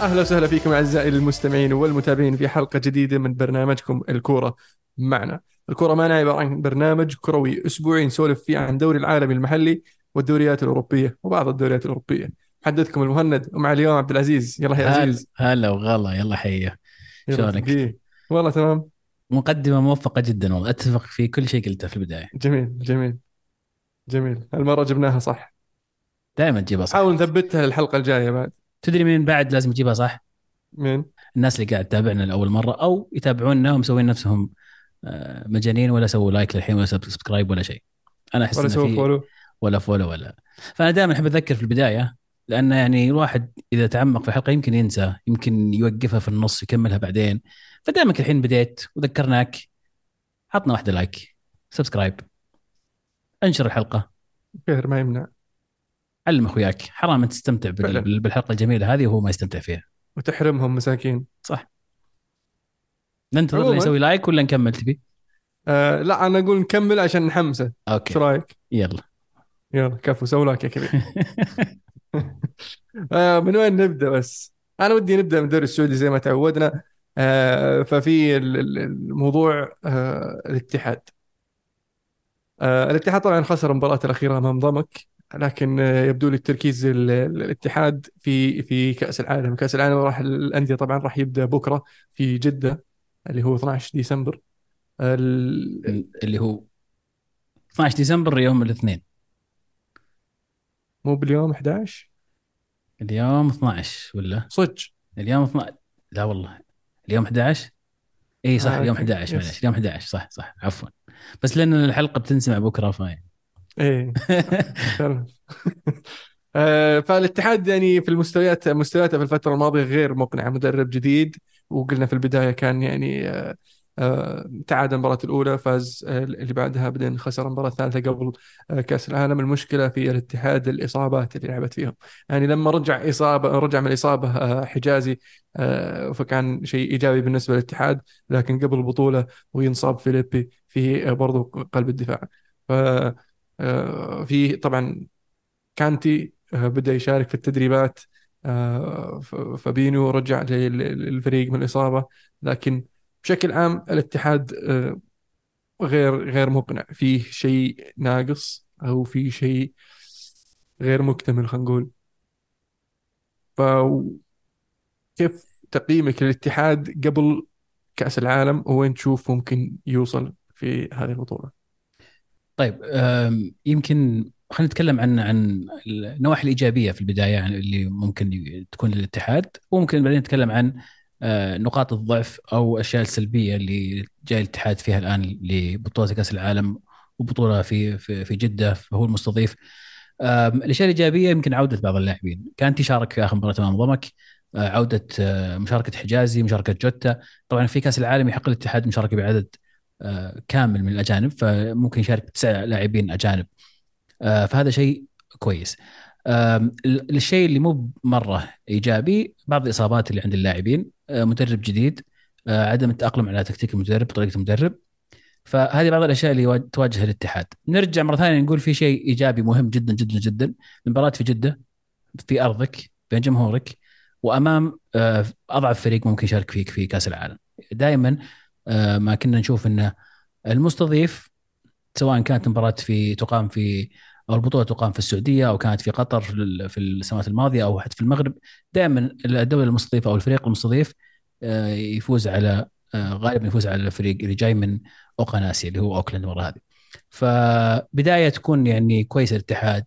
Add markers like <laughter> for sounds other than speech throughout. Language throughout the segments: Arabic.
أهلا وسهلا فيكم أعزائي المستمعين والمتابعين في حلقة جديدة من برنامجكم الكورة معنا. الكورة معنا عبارة عن برنامج كروي أسبوعي نسولف فيه عن دوري العالمي المحلي والدوريات الأوروبية وبعض الدوريات الأوروبية. محدثكم المهند ومع اليوم عبد العزيز. يلا يا عزيز. هلا وغلا. يلا حيه شلونك؟ والله تمام. مقدمة موفقة جدا والله. أتفق في كل شيء قلته في البداية. جميل جميل جميل. هالمره جبناها صح. دائما تجيبها صح. حاول نثبتها للحلقة الجاية بعد. تدري مين بعد لازم تجيبها صح؟ مين؟ الناس اللي قاعد تتابعنا لأول مرة أو يتابعونا ومسوين نفسهم آه، مجانين ولا سووا like للحين ولا subscribe ولا شيء. أنا أحس ولا سووا follow ولا follow ولا. فأنا دائما أحب أذكر في البداية لأن يعني الواحد إذا تعمق في الحلقة يمكن ينسى يمكن يوقفها في النص يكملها بعدين. فدامك الحين بديت وذكرناك عطنا واحدة like subscribe انشر الحلقة. خير ما يمنع. علم اخوياك حرام أنت تستمتع بال- بالحلقة الجميلة هذه وهو ما يستمتع فيها. وتحرمهم مساكين. صح. ننتظر يسوي like ولا نكمل تبي؟ آه لا أنا أقول نكمل عشان نحمسه. إيش okay رأيك؟ يلا. يلا كفو سووا like يا كبير. <laughs> آه من وين نبدأ بس؟ أنا ودي نبدأ من الدوري السعودي زي ما تعودنا. آه ففي ال- ال- الموضوع آه الاتحاد. آه الاتحاد طبعا خسر المباراة الأخيرة أمام ضمك. لكن يبدو لي التركيز ال- ال- الاتحاد في في كأس العالم. كأس العالم راح الأندية طبعا راح يبدأ بكرة في جدة اللي هو 12 ديسمبر. ال- اللي هو 12 ديسمبر يوم الاثنين. مو باليوم 11 اليوم 12 ولا؟ صدق. اليوم 12 لا والله. اليوم 11 اي صح آه، اليوم okay. 11 yes. معلش اليوم 11 صح صح. عفوا. بس لأن الحلقة بتنسمع بكرة fine. إيه. <laughs> <laughs> آه، فالاتحاد يعني في المستويات مستوياته في الفترة الماضية غير مقنعة مدرب جديد وقلنا في البداية كان يعني آه، آه، تعادل المباراة الأولى فاز اللي بعدها بعدين خسر المباراة الثالثة قبل كأس العالم. المشكلة في الاتحاد الإصابات اللي لعبت فيهم. يعني لما رجع إصابة رجع من الإصابة حجازي فكان شيء إيجابي بالنسبة للاتحاد لكن قبل البطولة وينصاب فيليبي في برضو قلب الدفاع. ف في طبعا كانتي آه، بدأ يشارك في التدريبات آه، ف- فابينو رجع لل- للفريق من الإصابة لكن بشكل عام الاتحاد آه، غير غير مقنع. فيه شيء ناقص أو في شيء غير مكتمل خلينا نقول. فكيف تقييمك للاتحاد قبل كأس العالم؟ وين تشوف ممكن يوصل في هذه البطولة؟ طيب يمكن خلينا نتكلم عن عن النواحي الإيجابية في البداية يعني اللي ممكن تكون للاتحاد. وممكن بعدين نتكلم عن آه، نقاط الضعف أو الاشياء السلبية اللي جاي الاتحاد فيها الآن لبطولة كأس العالم وبطولة في في في جدة فهو المستضيف. الأشياء الإيجابية يمكن عودة بعض اللاعبين. كانتي شارك في آخر مباراة أمام ضمك آه، عودة آه، مشاركة حجازي مشاركة جوتا. طبعا في كأس العالم يحق الاتحاد مشاركة بعدد كامل من الأجانب فممكن يشارك تسع لاعبين أجانب. آه، فهذا شيء كويس. الشيء اللي مو مرة إيجابي بعض الإصابات اللي عند اللاعبين آه، مدرب جديد آه، عدم التأقلم على تكتيك المدرب طريقة المدرب. فهذه بعض الأشياء اللي وا- تواجه الاتحاد. نرجع مرة ثانية نقول في شيء إيجابي مهم جدا جدا جدا. المباراة في جدة في أرضك بين جمهورك وأمام أضعف فريق ممكن يشارك فيك في كأس العالم. دائما ما كنا نشوف إنه المستضيف سواء كانت مباراة في تقام في أو البطولة تقام في السعودية أو كانت في قطر في ال- في السنوات الماضية أو حتى في المغرب دائما الدولة المستضيفه أو الفريق المستضيف آه، يفوز على آه، غالبا يفوز على الفريق اللي جاي من اوقناسيا اللي هو أوكلاند المرة هذه. فبداية تكون يعني كويسه الاتحاد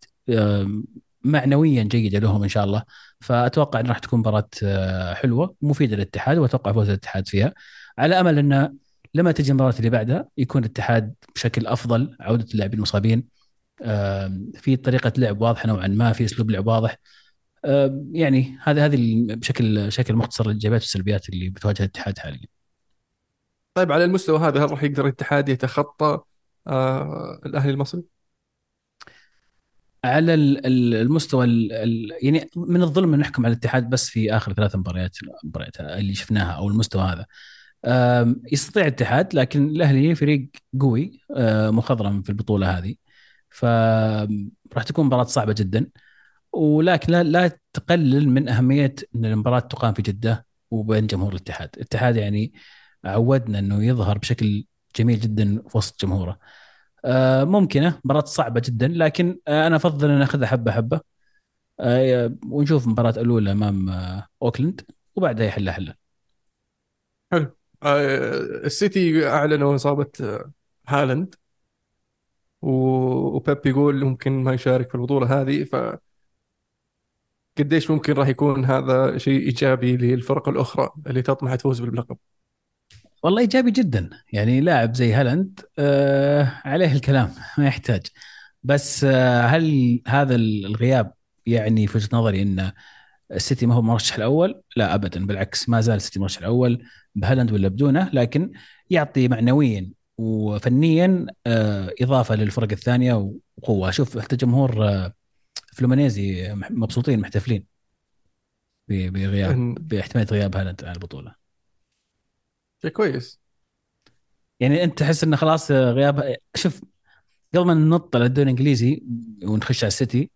معنويا جيدة لهم إن شاء الله. فأتوقع إن راح تكون مباراة آه، حلوة مفيدة للاتحاد وأتوقع فوز الاتحاد فيها. على أمل أن لما تجي المباراة اللي بعدها يكون الاتحاد بشكل أفضل عودة اللاعبين المصابين في طريقة لعب واضحة نوعا ما في أسلوب لعب واضح. يعني هذا هذه بشكل بشكل مختصر الايجابيات والسلبيات اللي بتواجه الاتحاد حاليا. طيب على المستوى هذا هل راح يقدر الاتحاد يتخطى آه الأهلي المصري؟ على ال- ال- المستوى ال- ال- يعني من الظلم أن نحكم على الاتحاد بس في آخر ثلاث مباريات مباريات اللي شفناها أو المستوى هذا. يستطيع الاتحاد لكن الأهلي فريق قوي مخضرم في البطولة هذه. فراح تكون مباراة صعبة جدا. ولكن لا, تقلل من أهمية إن المباراة تقام في جدة وبين جمهور الاتحاد، الاتحاد يعني عودنا إنه يظهر بشكل جميل جدا في وسط جمهوره. آه، ممكنة مباراة صعبة جدا لكن آه، أنا أفضل أن نأخذها حبة حبة. آه، ونشوف المباراه الأولى أمام أوكلاند وبعدها يحلها حله. حلو. السيتي أعلنوا إصابة هالاند. وبيب يقول ممكن ما يشارك في البطولة هذه ف قديش ممكن راح يكون هذا شيء إيجابي للفرق الأخرى اللي تطمح تفوز باللقب؟ والله إيجابي جدا. يعني لاعب زي هالاند آه عليه الكلام <laughs> ما يحتاج. بس آه هل هذا الغياب يعني في وجهة نظري ان السيتي ما هو المرشح الأول؟ لا ابدا. بالعكس ما زال السيتي المرشح الأول بهالاند ولا بدونه لكن يعطي معنويا وفنيا آه إضافة للفرق الثانية وقوة. شوف حتى جمهور آه فلومينيزي مبسوطين محتفلين بغياب باحتماليه غياب هالاند عن البطولة. شيء كويس. يعني أنت تحس إنه خلاص غياب شوف قبل ما ننط على الدوري الإنجليزي ونخش على السيتي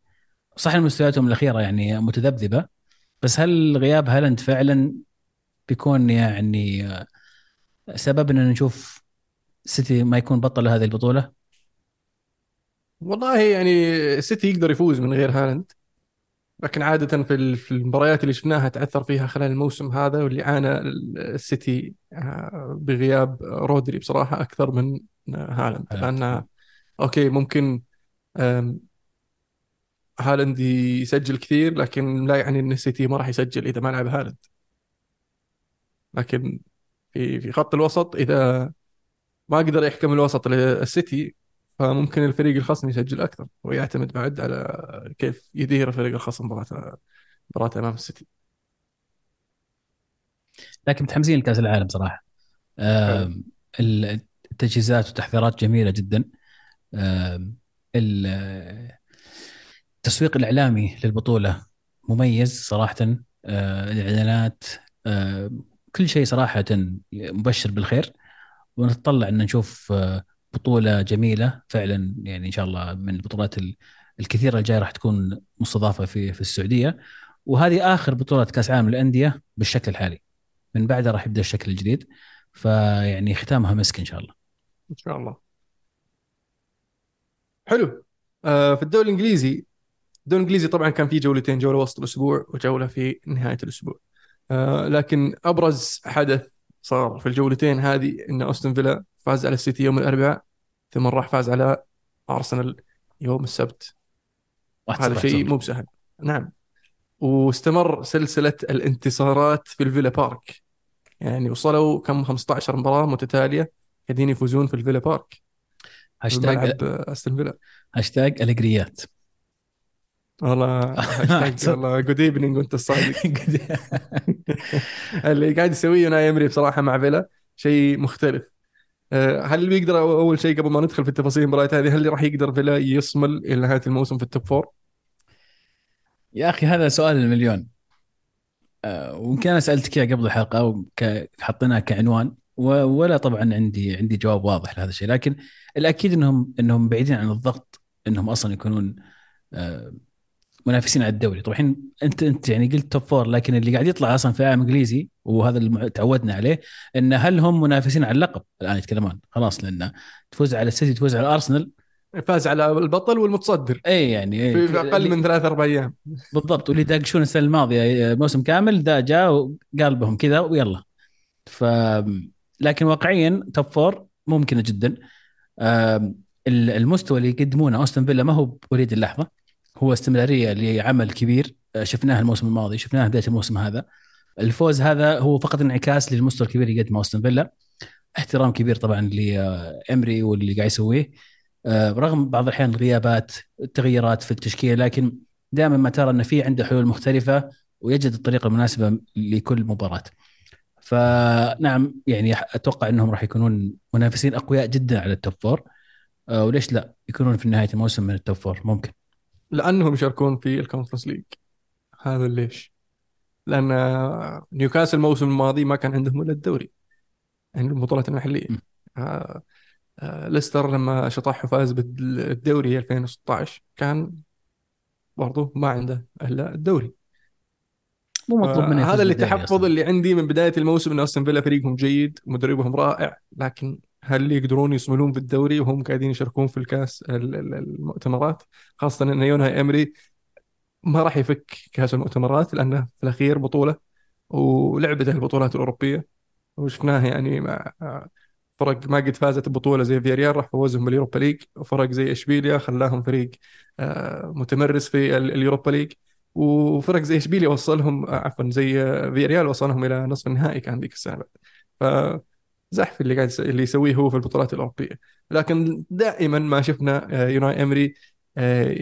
صح مستوياتهم الأخيرة يعني متذبذبة بس هل غياب هالاند فعلا بيكون يعني سبب اننا نشوف سيتي ما يكون بطل هذه البطولة؟ والله يعني سيتي يقدر يفوز من غير هالاند لكن عادة في المباريات اللي شفناها تعثر فيها خلال الموسم هذا واللي عانى السيتي آه، بغياب رودري بصراحة أكثر من هالاند لأن okay ممكن هالاند يسجل كثير لكن لا يعني أن السيتي ما راح يسجل إذا ما لعب هالاند. لكن في في خط الوسط إذا ما قدر يحكم الوسط للسيتي فممكن الفريق الخصم يسجل أكثر ويعتمد بعد على كيف يدير الفريق الخصم مباراة مباراة أمام السيتي. لكن متحمسين لكأس العالم صراحة. التجهيزات والتحضيرات جميلة جدا. التسويق الإعلامي للبطولة مميز صراحة آه، الإعلانات كل شيء صراحة مبشر بالخير. ونتطلع إن نشوف آه، بطولة جميلة فعلا يعني إن شاء الله من البطولات الكثيرة الجاية راح تكون مستضافة في في السعودية. وهذه آخر بطولة كأس عالم للأندية بالشكل الحالي. من بعدها راح يبدأ الشكل الجديد. فيعني ختامها مسك إن شاء الله. إن شاء الله. حلو. آه في الدوري الإنجليزي الدوري الانجليزي طبعا كان في جولتين جولة وسط الأسبوع وجولة في نهاية الأسبوع. آه لكن أبرز حدث صار في الجولتين هذه إن اوستن فيلا فاز على السيتي يوم الأربعاء ثم راح فاز على أرسنال يوم السبت. هذا شيء مو بسهل. نعم. واستمر سلسلة الانتصارات في الفيلا بارك. يعني وصلوا كم؟ 15 مباراة متتالية قاعدين يفوزون في الفيلا بارك. هاشتاج أستون فيلا. هاشتاج الجريات والله <laughs> والله good evening وانت الصادق. <laughs> <laughs> اللي قاعد يسويه أوناي إيمري بصراحة مع فيلا. شيء مختلف. آه، هل بيقدر أول شيء قبل ما ندخل في التفاصيل المباريات هذه هل راح يقدر فيلا يصمل إلى نهاية الموسم في ال top four؟ يا أخي هذا سؤال المليون. أه ويمكن أنا سألتك إياه قبل الحلقة وحطيناه كعنوان ولا طبعا عندي عندي جواب واضح لهذا الشيء. لكن الأكيد انهم إنهم بعيدين عن الضغط إنهم أصلا يكونون أه منافسين على الدوري. طبعا الحين انت أنت يعني قلت top four لكن اللي قاعد يطلع أصلا في عالم إنجليزي وهذا اللي تعودنا عليه إن هل هم منافسين على اللقب؟ الآن يتكلمون. خلاص لأن تفوز على السيتي تفوز على الأرسنال. فاز على البطل والمتصدر. إي يعني أي في أقل من ثلاث أربع أيام. بالضبط. واللي داقش ون السنة الماضية موسم كامل ذا جاء وقال بهم كذا ويلا. ف لكن واقعيا top four ممكنة جدا. المستوى اللي يقدمونه أستون فيلا ما هو وليد اللحظة. هو استمرارية لعمل كبير آه، شفناه الموسم الماضي شفناه بداية الموسم هذا. الفوز هذا هو فقط انعكاس للمستوى الكبير اللي يقدمه اوستن فيلا احترام كبير طبعا لإمري واللي قاعد يسويه. آه، رغم بعض الأحيان الغيابات التغييرات في التشكيلة لكن دائما ما ترى إن في عنده حلول مختلفة ويجد الطريقة المناسبة لكل مباراة. فنعم يعني أتوقع إنهم راح يكونون منافسين أقوياء جدا على ال top four آه، وليش لا؟ يكونون في نهاية الموسم من ال top four ممكن. لأنهم يشاركون في ال Conference League. هذا ليش؟ لأن نيوكاسل الموسم الماضي ما كان عندهم إلا الدوري. عندهم البطولات المحلية. آه آه ليستر لما شطح وفاز بالدوري 2016 كان برضو ما عنده إلا الدوري. مو مطلوب منه هذا اللي التحفظ اللي عندي من بداية الموسم إن أستون فيلا فريقهم جيد ومدربهم رائع لكن هل يقدرون يصملون بالدوري وهم قاعدين يشاركون في الكاس ال- ال- المؤتمرات؟ خاصة إن يوناي إمري ما راح يفك كاس المؤتمرات لأنه في الأخير بطولة ولعبته البطولات الأوروبية. وشفناه يعني مع فرق ما قد فازت ببطولة زي فياريال راح فوزهم بال Europa League. وفرق زي إشبيليا خلاهم فريق آه، متمرس في ال- ال Europa League. وفرق زي إشبيليا وصلهم آه، عفوا زي فياريال وصلهم إلى نصف النهائي كان ذيك السنة. فزحف اللي قاعد اللي يسويه هو في البطولات الأوروبية. لكن دائما ما شفنا آه، يوناي إمري آه،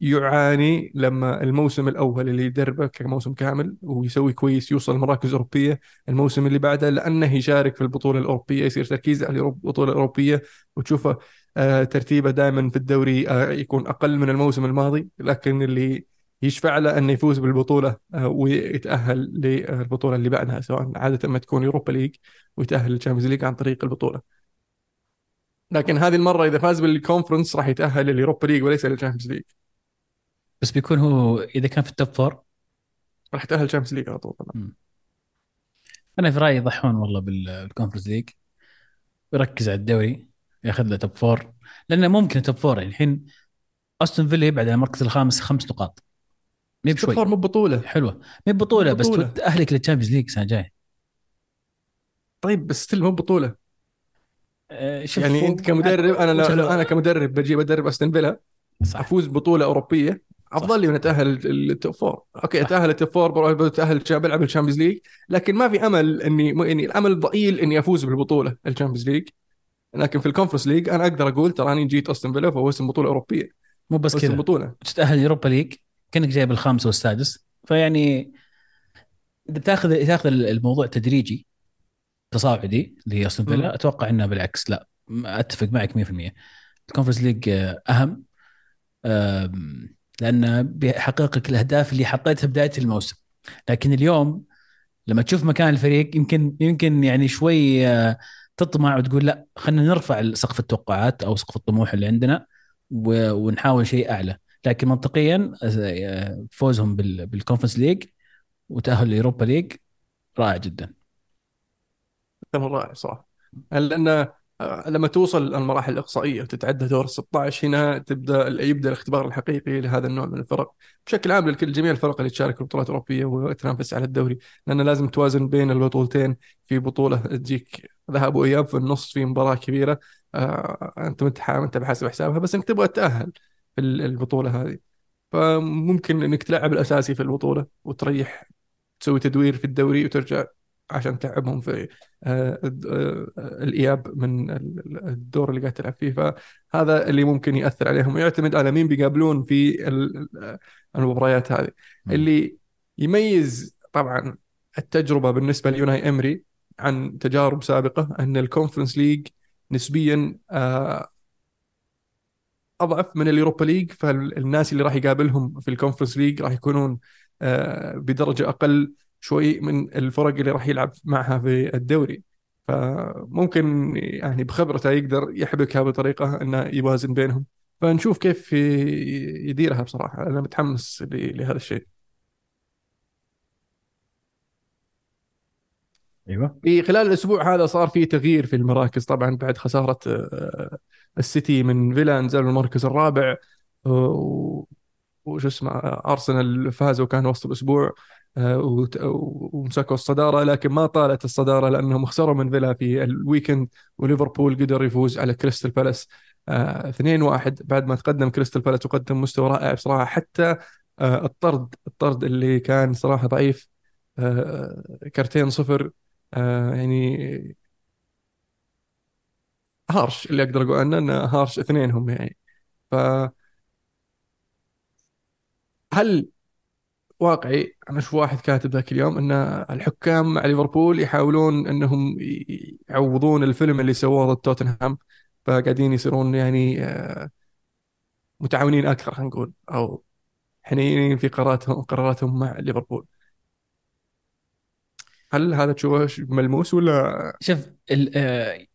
يعاني لما الموسم الأول اللي يدربه كموسم كامل ويسوي كويس يوصل لمراكز أوروبية. الموسم اللي بعده لأنه يشارك في البطولة الأوروبية يصير تركيزه على البطولة الأوروبية. وتشوفه آه، ترتيبه دائما في الدوري يكون أقل من الموسم الماضي. لكن اللي يشفع له انه يفوز بالبطولة آه، ويتأهل للبطولة اللي بعدها سواء عادة ما تكون يوروبا ليج ويتأهل لل Champions League عن طريق البطولة. لكن هذه المرة إذا فاز بال Conference راح يتأهل لل Europa League وليس لل Champions League بس بيكون هو إذا كان في ال top four راح يتأهل لل Champions League على طول طبعا. أنا في رأيي يضحون والله بال- بال Conference League ويركز على الدوري ياخذ له top four لأنه ممكن top four يعني الحين استون فيلا يبعد عن المركز الخامس خمس نقاط. مي بشوي. four مو بطوله حلوة. مي بطوله بس. تاهلك لل Champions League السنة الجاية. طيب بس still مو بطوله أه، يعني أنت كمدرب أنا لو, لو- لو أنا كمدرب بجيب ادرب أستون فيلا. أفوز ببطولة أوروبية. أفضل لي من أتأهل لل top four أوكي. أتأهل ال top four بروح بتاهل بلعب ال Champions League لكن ما في أمل اني مو- يعني الأمل ضئيل إني أفوز بالبطولة ال Champions League لكن في ال Conference League أنا أقدر أقول ترى اني جيت أستون فيلا فوزت بطولة أوروبية. مو بس كذا. البطوله تتأهل Europa League كأنك جايب الخامس والسادس. فيعني إذا تاخذ تاخذ الموضوع تدريجي تصاعدي لاستون. فيلا أتوقع انه بالعكس. لا أتفق معك 100% ال Conference League أهم. لأنه بيحقق لك الأهداف اللي حطيتها بداية الموسم. لكن اليوم لما تشوف مكان الفريق يمكن يمكن يعني شوي آه، تطمع وتقول لا خلينا نرفع سقف التوقعات أو سقف الطموح اللي عندنا ونحاول شيء أعلى. لكن منطقيا آه، فوزهم بال- بال Conference League وتأهل ل Europa League رائع جدا. كان رائع صراحة لأن آه، لما توصل المراحل الإقصائية وتتعدى دور ال 16 هنا تبدأ يبدأ الاختبار الحقيقي لهذا النوع من الفرق. بشكل عام لكل جميع الفرق اللي تشارك في البطولات الأوروبية وتنافس على الدوري لأن لازم توازن بين البطولتين. في بطولة تجيك ذهاب وإياب في النص في مباراة كبيرة. آه، أنت انت أنت بحاسب حسابها بس إنك تبغى تتاهل البطولة هذه. فممكن إنك تلعب الأساسي في البطولة وتريح تسوي تدوير في الدوري وترجع عشان تلعبهم في آه، آه، الإياب من ال- الدور اللي قاعد تلعب فيه. فهذا اللي ممكن يأثر عليهم. ويعتمد على مين بيقابلون في ال- ال- المباريات هذه. اللي يميز طبعا التجربة بالنسبة ليوناي إمري عن تجارب سابقة إن ال Conference League نسبيا آه، أضعف من ال Europa League فالناس اللي راح يقابلهم في ال Conference League راح يكونون آه، بدرجة أقل شوي من الفرق اللي راح يلعب معها في الدوري. فممكن يعني بخبرته يقدر يحبكها بطريقه إنه يوازن بينهم. فنشوف كيف يديرها بصراحة. أنا متحمس لهذا الشيء. أيوه. في خلال الأسبوع هذا صار في تغيير في المراكز طبعا بعد خسارة آه، السيتي من فيلا نزل المركز الرابع آه، وش اسمه أرسنال فازوا كان وسط الأسبوع آه، ومسكوا الصدارة لكن ما طالت الصدارة لأنهم خسروا من فيلا في ال weekend وليفربول قدر يفوز على كريستال بالاس آه، 2-1 بعد ما تقدم كريستال بالاس وقدم مستوى رائع بصراحة حتى آه، الطرد الطرد اللي كان صراحة ضعيف آه، كرتين صفرا آه، يعني harsh اللي أقدر أقول عنه إنه harsh اثنين هم يعني فهل واقعي أنا أشوف واحد كاتب ذاك اليوم إن الحكام مع ليفربول يحاولون إنهم يعوضون الفيلم اللي سووه ضد توتنهام فقاعدين يصيرون يعني آه، متعاونين أكثر خلينا نقول أو حنينين في قراراتهم قراراتهم مع ليفربول. هل هذا تشوفه ملموس ولا؟ شوف آه،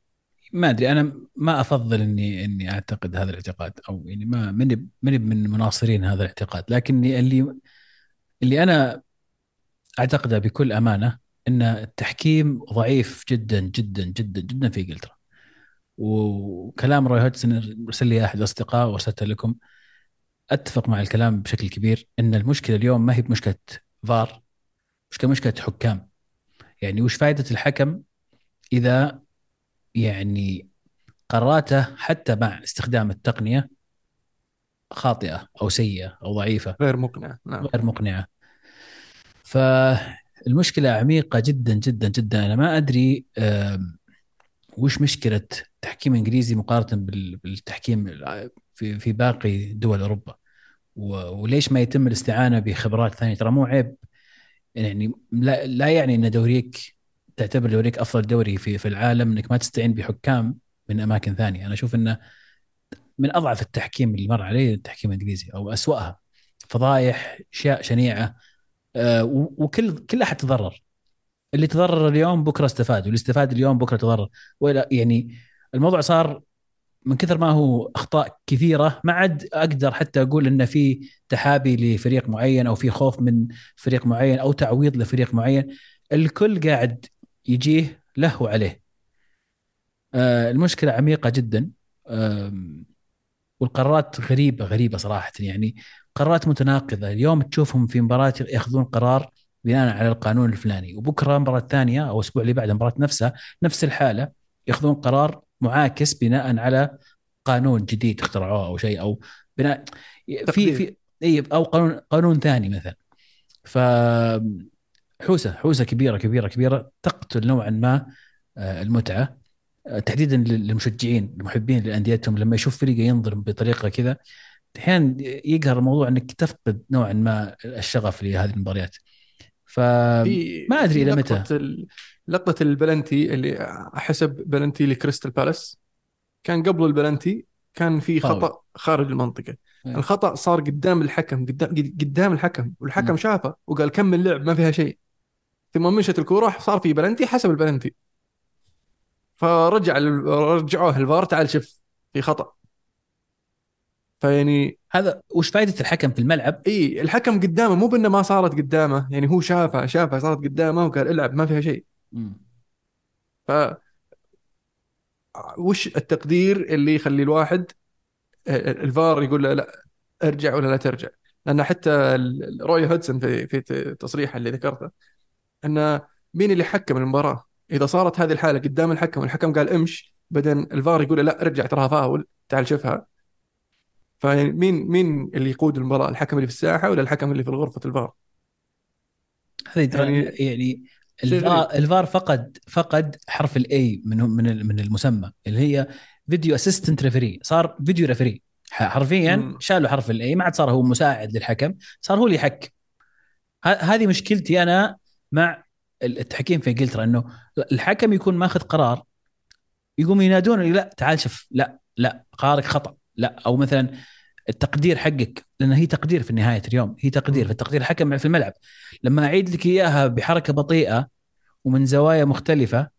ما أدري أنا ما أفضل إني إني أعتقد هذا الاعتقاد أو يعني ما ماني ماني من مناصرين هذا الاعتقاد. لكني اللي اللي أنا أعتقده بكل أمانة إن التحكيم ضعيف جدا جدا جدا جدا في إنجلترا. وكلام روي هودسون أرسل لي أحد الاصدقاء وارسلته لكم. أتفق مع الكلام بشكل كبير إن المشكلة اليوم ما هي بمشكلة فار مشكلة مشكلة حكام. يعني وش فائده الحكم إذا يعني قراراته حتى مع استخدام التقنية خاطئة أو سيئة أو ضعيفة. غير مقنعة نعم. غير مقنعة. فالمشكلة عميقة جدا جدا جدا. أنا ما أدري وش مشكلة التحكيم الانجليزي مقارنة بالتحكيم في في باقي دول أوروبا؟ وليش ما يتم الاستعانة بخبرات ثانية؟ ترى مو عيب. يعني لا, لا يعني إن دوريك تعتبر دوريك أفضل دوري في في العالم إنك ما تستعين بحكام من أماكن ثانية. أنا أشوف إنه من أضعف التحكيم اللي مر علي التحكيم الإنجليزي أو أسوأها. فضايح أشياء شنيعة آه وكل كل أحد تضرر. اللي تضرر اليوم بكرة استفاد واللي استفاد اليوم بكرة تضرر. ولا يعني الموضوع صار من كثر ما هو أخطاء كثيرة ما عاد أقدر حتى أقول إن في تحابي لفريق معين أو في خوف من فريق معين أو تعويض لفريق معين. الكل قاعد يجيه له وعليه آه المشكلة عميقة جدا. آه والقرارات غريبة غريبة صراحة يعني. قرارات متناقضة. اليوم تشوفهم في مباراة يأخذون قرار بناء على القانون الفلاني وبكرة مباراة ثانية أو الأسبوع اللي بعده المباراه نفسها نفس الحالة يأخذون قرار معاكس بناء على قانون جديد اخترعوه أو شيء أو بناء في في اي أو قانون قانون ثاني مثلا. ف حوسة حوسة كبيرة كبيرة كبيرة تقتل نوعا ما آه، المتعة آه، تحديدا للمشجعين المحبين لأنديتهم لما يشوف فريقه ينظر بطريقة كذا أحيانا يقهر الموضوع إنك تفقد نوعا ما الشغف لهذه المباريات. فما أدري إلى متى. لقطة البلنتي اللي حسب بلنتي لكريستال بالاس. كان قبل البلنتي كان في خطأ خارج المنطقة. أيه. الخطأ صار قدام الحكم قدام قدام الحكم والحكم. شافه وقال كمل لعب ما فيها شيء. ثم مشت الكورة صار في بلنتي حسب البلنتي. فرجع رجعوه الفار تعال شوف في خطأ. فيعني هذا وش فائده الحكم في الملعب؟ إي الحكم قدامه مو بأنه ما صارت قدامه يعني هو شافها شافها صارت قدامه وقال العب ما فيها شيء. ف وش التقدير اللي يخلي الواحد الفار يقول له لا ارجع ولا لا ترجع؟ لأن حتى روي هودسون في في تصريحه اللي ذكرته انه مين اللي حكم المباراة؟ إذا صارت هذه الحالة قدام الحكم والحكم قال امش بعدين الفار يقول لا ارجع تراها فاول تعال شوفها. فمين مين اللي يقود المباراة؟ الحكم اللي في الساحة ولا الحكم اللي في غرفه الفار؟ هذه يعني يعني ال VAR, ال VAR فقد فقد حرف ال A من من من المسمى اللي هي video assistant referee صار video referee حرفيا شالوا حرف ال A ما عاد صار هو مساعد للحكم صار هو اللي يحكم هذه مشكلتي أنا مع التحكيم في إنجلترا إنه الحكم يكون ماخذ قرار يقوم ينادون لا تعال شوف لا لا قرارك خطأ لا. أو مثلا التقدير حقك لأن هي تقدير في نهاية اليوم هي تقدير في تقدير الحكم في الملعب. لما أعيد لك إياها بحركة بطيئة ومن زوايا مختلفة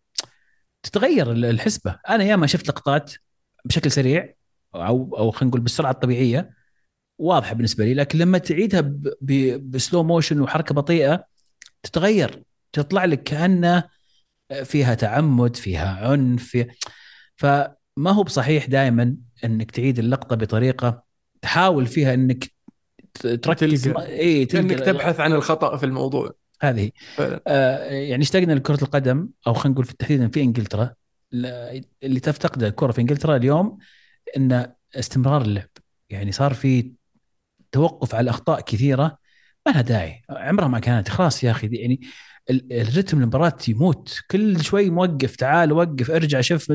تتغير الحسبة. أنا ياما شفت لقطات بشكل سريع أو أو خلينا نقول بالسرعة الطبيعية واضحة بالنسبة لي. لكن لما تعيدها بسلو موشن وحركة بطيئة تتغير تطلع لك كأنه فيها تعمد فيها عنف فما هو بصحيح دائما إنك تعيد اللقطة بطريقة تحاول فيها إنك تركز اي إنك تبحث عن الخطأ في الموضوع. هذه. آه يعني اشتقنا لكرة القدم أو خلينا نقول تحديدا في إنجلترا اللي تفتقده الكره في إنجلترا اليوم ان استمرار اللعب. يعني صار في توقف على أخطاء كثيرة ما لها داعي. عمرها ما كانت. خلاص يا أخي يعني الرتم المباراه يموت. كل شوي موقف تعال وقف ارجع شوف.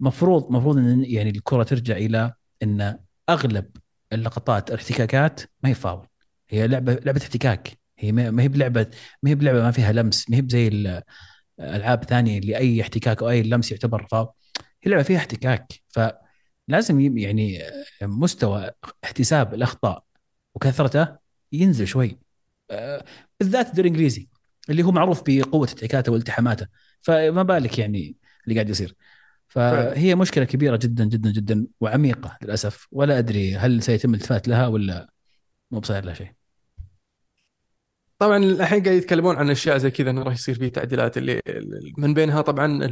مفروض مفروض إن يعني الكرة ترجع إلى إن أغلب اللقطات الاحتكاكات ما هي فاول. هي لعبة لعبة احتكاك. هي ما هي بلعبة ما هي بلعبة ما فيها لمس. ما هي زي الالعاب ثانية اللي أي احتكاك أو أي لمس يعتبر فاول. هي لعبة فيها احتكاك. فلازم يعني مستوى احتساب الأخطاء وكثرته ينزل شوي. آه، بالذات الدوري الانجليزي اللي هو معروف بقوة احتكاكاته والتحاماته فما بالك يعني اللي قاعد يصير. فهي مشكلة كبيرة جدا جدا جدا وعميقة للأسف. ولا أدري هل سيتم الإلتفات لها ولا مو بصاير لها شيء. طبعا الحين قاعد يتكلمون عن أشياء زي كذا إنه راح يصير فيه تعديلات اللي من بينها طبعا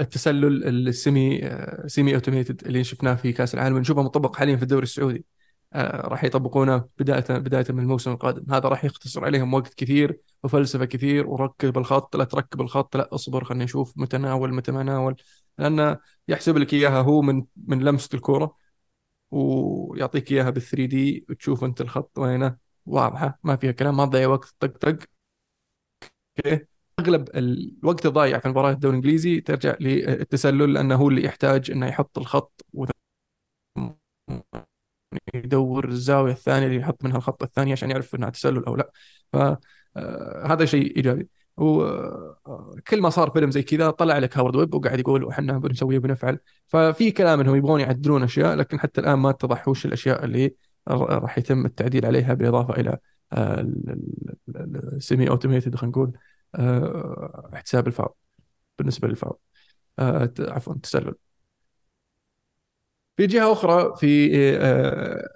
التسلل ال semi semi-automated اللي شفناه في كأس العالم. نشوفه مطبق حاليا في الدوري السعودي. آه، راح يطبقونه بدايه بداية من الموسم القادم. هذا راح يختصر عليهم وقت كثير وفلسفة كثير وركب الخط لا تركب الخط لا اصبر خلينا نشوف متى ناول متى ما ناول. لأنه يحسب لك إياها هو من من لمسة الكورة ويعطيك إياها بال 3D وتشوف أنت الخط وينه. واضحة ما فيها كلام ما تضيع وقت. طق طق. okay. أغلب الوقت الضايع في مباراة الدوري الإنجليزي ترجع للتسلل لأنه هو اللي يحتاج إنه يحط الخط يدور الزاوية الثانية اللي يحط منها الخط الثاني عشان يعرف إنها تسلل أو لا. فهذا آه، شيء إيجابي. وكل ما صار فيلم زي كذا طلع لك هاورد ويب وقاعد يقول إحنا بنسوي وبنفعل ففي كلام إنهم يبغون يعدلون أشياء لكن حتى الآن ما اتضح وش الأشياء اللي راح يتم التعديل عليها بالإضافة إلى ال semi-automated خلينا نقول آه، احتساب الفاول بالنسبة للفاول آه، عفوا التسلل في جهة أخرى في آه،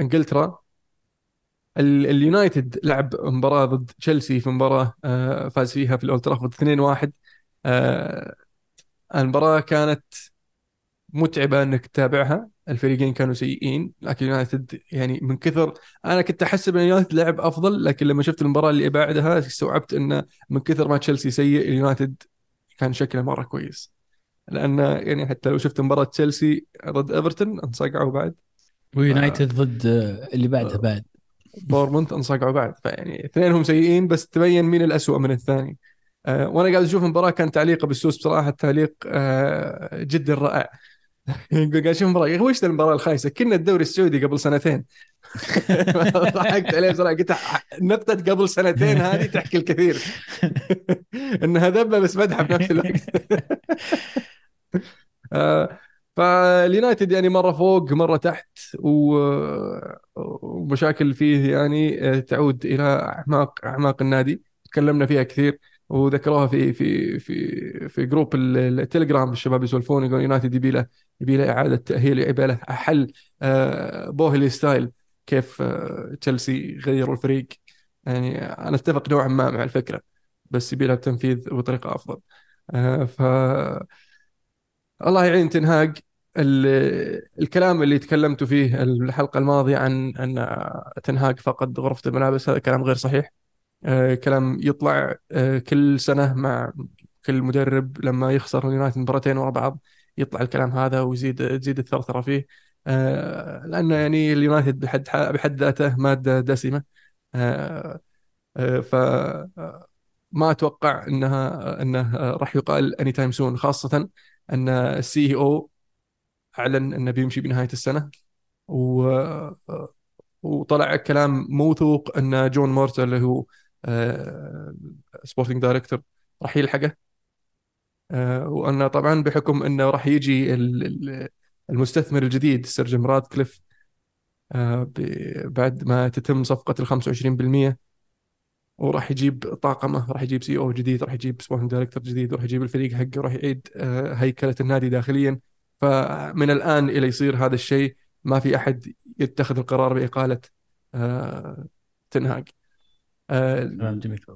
إنجلترا اليونايتد لعب مباراة ضد تشيلسي في مباراة فاز فيها في الأولد ترافورد 2-1 المباراة كانت متعبة إنك تتابعها. الفريقين كانوا سيئين لكن يونايتد يعني من كثر أنا كنت احسب ان يونايتد لعب أفضل لكن لما شفت المباراة اللي بعدها استوعبت انه من كثر ما تشيلسي سيء اليونايتد كان شكله مرة كويس. لأن يعني حتى لو شفت مباراة تشيلسي ضد إيفرتون انصقعوا بعد. ويونايتد ضد اللي بعدها بعد. بورنموث انصقعوا بعد. فيعني اثنينهم سيئين بس تبين مين الأسوأ من الثاني. أه وأنا قاعد أشوف المباراه كان تعليقه بالسوس بصراحة التعليق أه جدا رائع. <laughs> قاعد أشوف المباراه يا أخي وش المباراة الخايسة؟ كنا الدوري السعودي قبل سنتين. <laughs> ضحكت عليه بصراحة. قلت نقطة قبل سنتين هذه تحكي الكثير. <laughs> إنها ذبة بس مدحه في نفس الوقت. آه، فاليونايتد يعني مرة فوق مرة تحت ومشاكل فيه يعني آه، تعود إلى أعماق أعماق النادي. تكلمنا فيها كثير وذكروها في في في في group التليجرام الشباب يسولفون يقول يونايتد يبي له يبي له إعادة تأهيل يبي له حل آه، بوهلي style كيف آه، تشيلسي غيروا الفريق. يعني أنا أتفق نوعا ما مع الفكرة بس يبي لها تنفيذ بطريقة أفضل. آه، ف الله يعين تنهاج الكلام اللي تكلمت فيه الحلقة الماضية عن ان تنهاج فقد غرفة الملابس هذا كلام غير صحيح. آه، كلام يطلع آه، كل سنة مع كل مدرب لما يخسر اليونايتد مباراتين ورا بعض يطلع الكلام هذا ويزيد تزيد الثرثرة فيه. آه، لأنه يعني اليونايتد بحد بحد ذاته مادة دسمة. ف ما أتوقع انها إنه راح يقال anytime soon خاصة أن ال CEO أعلن أنه بيمشي بنهاية السنة. و وطلع كلام موثوق أن جون مورتا اللي هو sporting آه، director راح يلحقه. آه، وانه طبعا بحكم أنه راح يجي المستثمر الجديد سير جيم رادكليف آه، بعد ما تتم صفقة ال 25% وراح يجيب طاقمه راح يجيب CEO جديد راح يجيب sporting director جديد وراح يجيب الفريق حقه وراح يعيد هيكلة النادي داخليا. فمن الآن إلى يصير هذا الشيء ما في أحد يتخذ القرار بإقالة تنهاج. آه،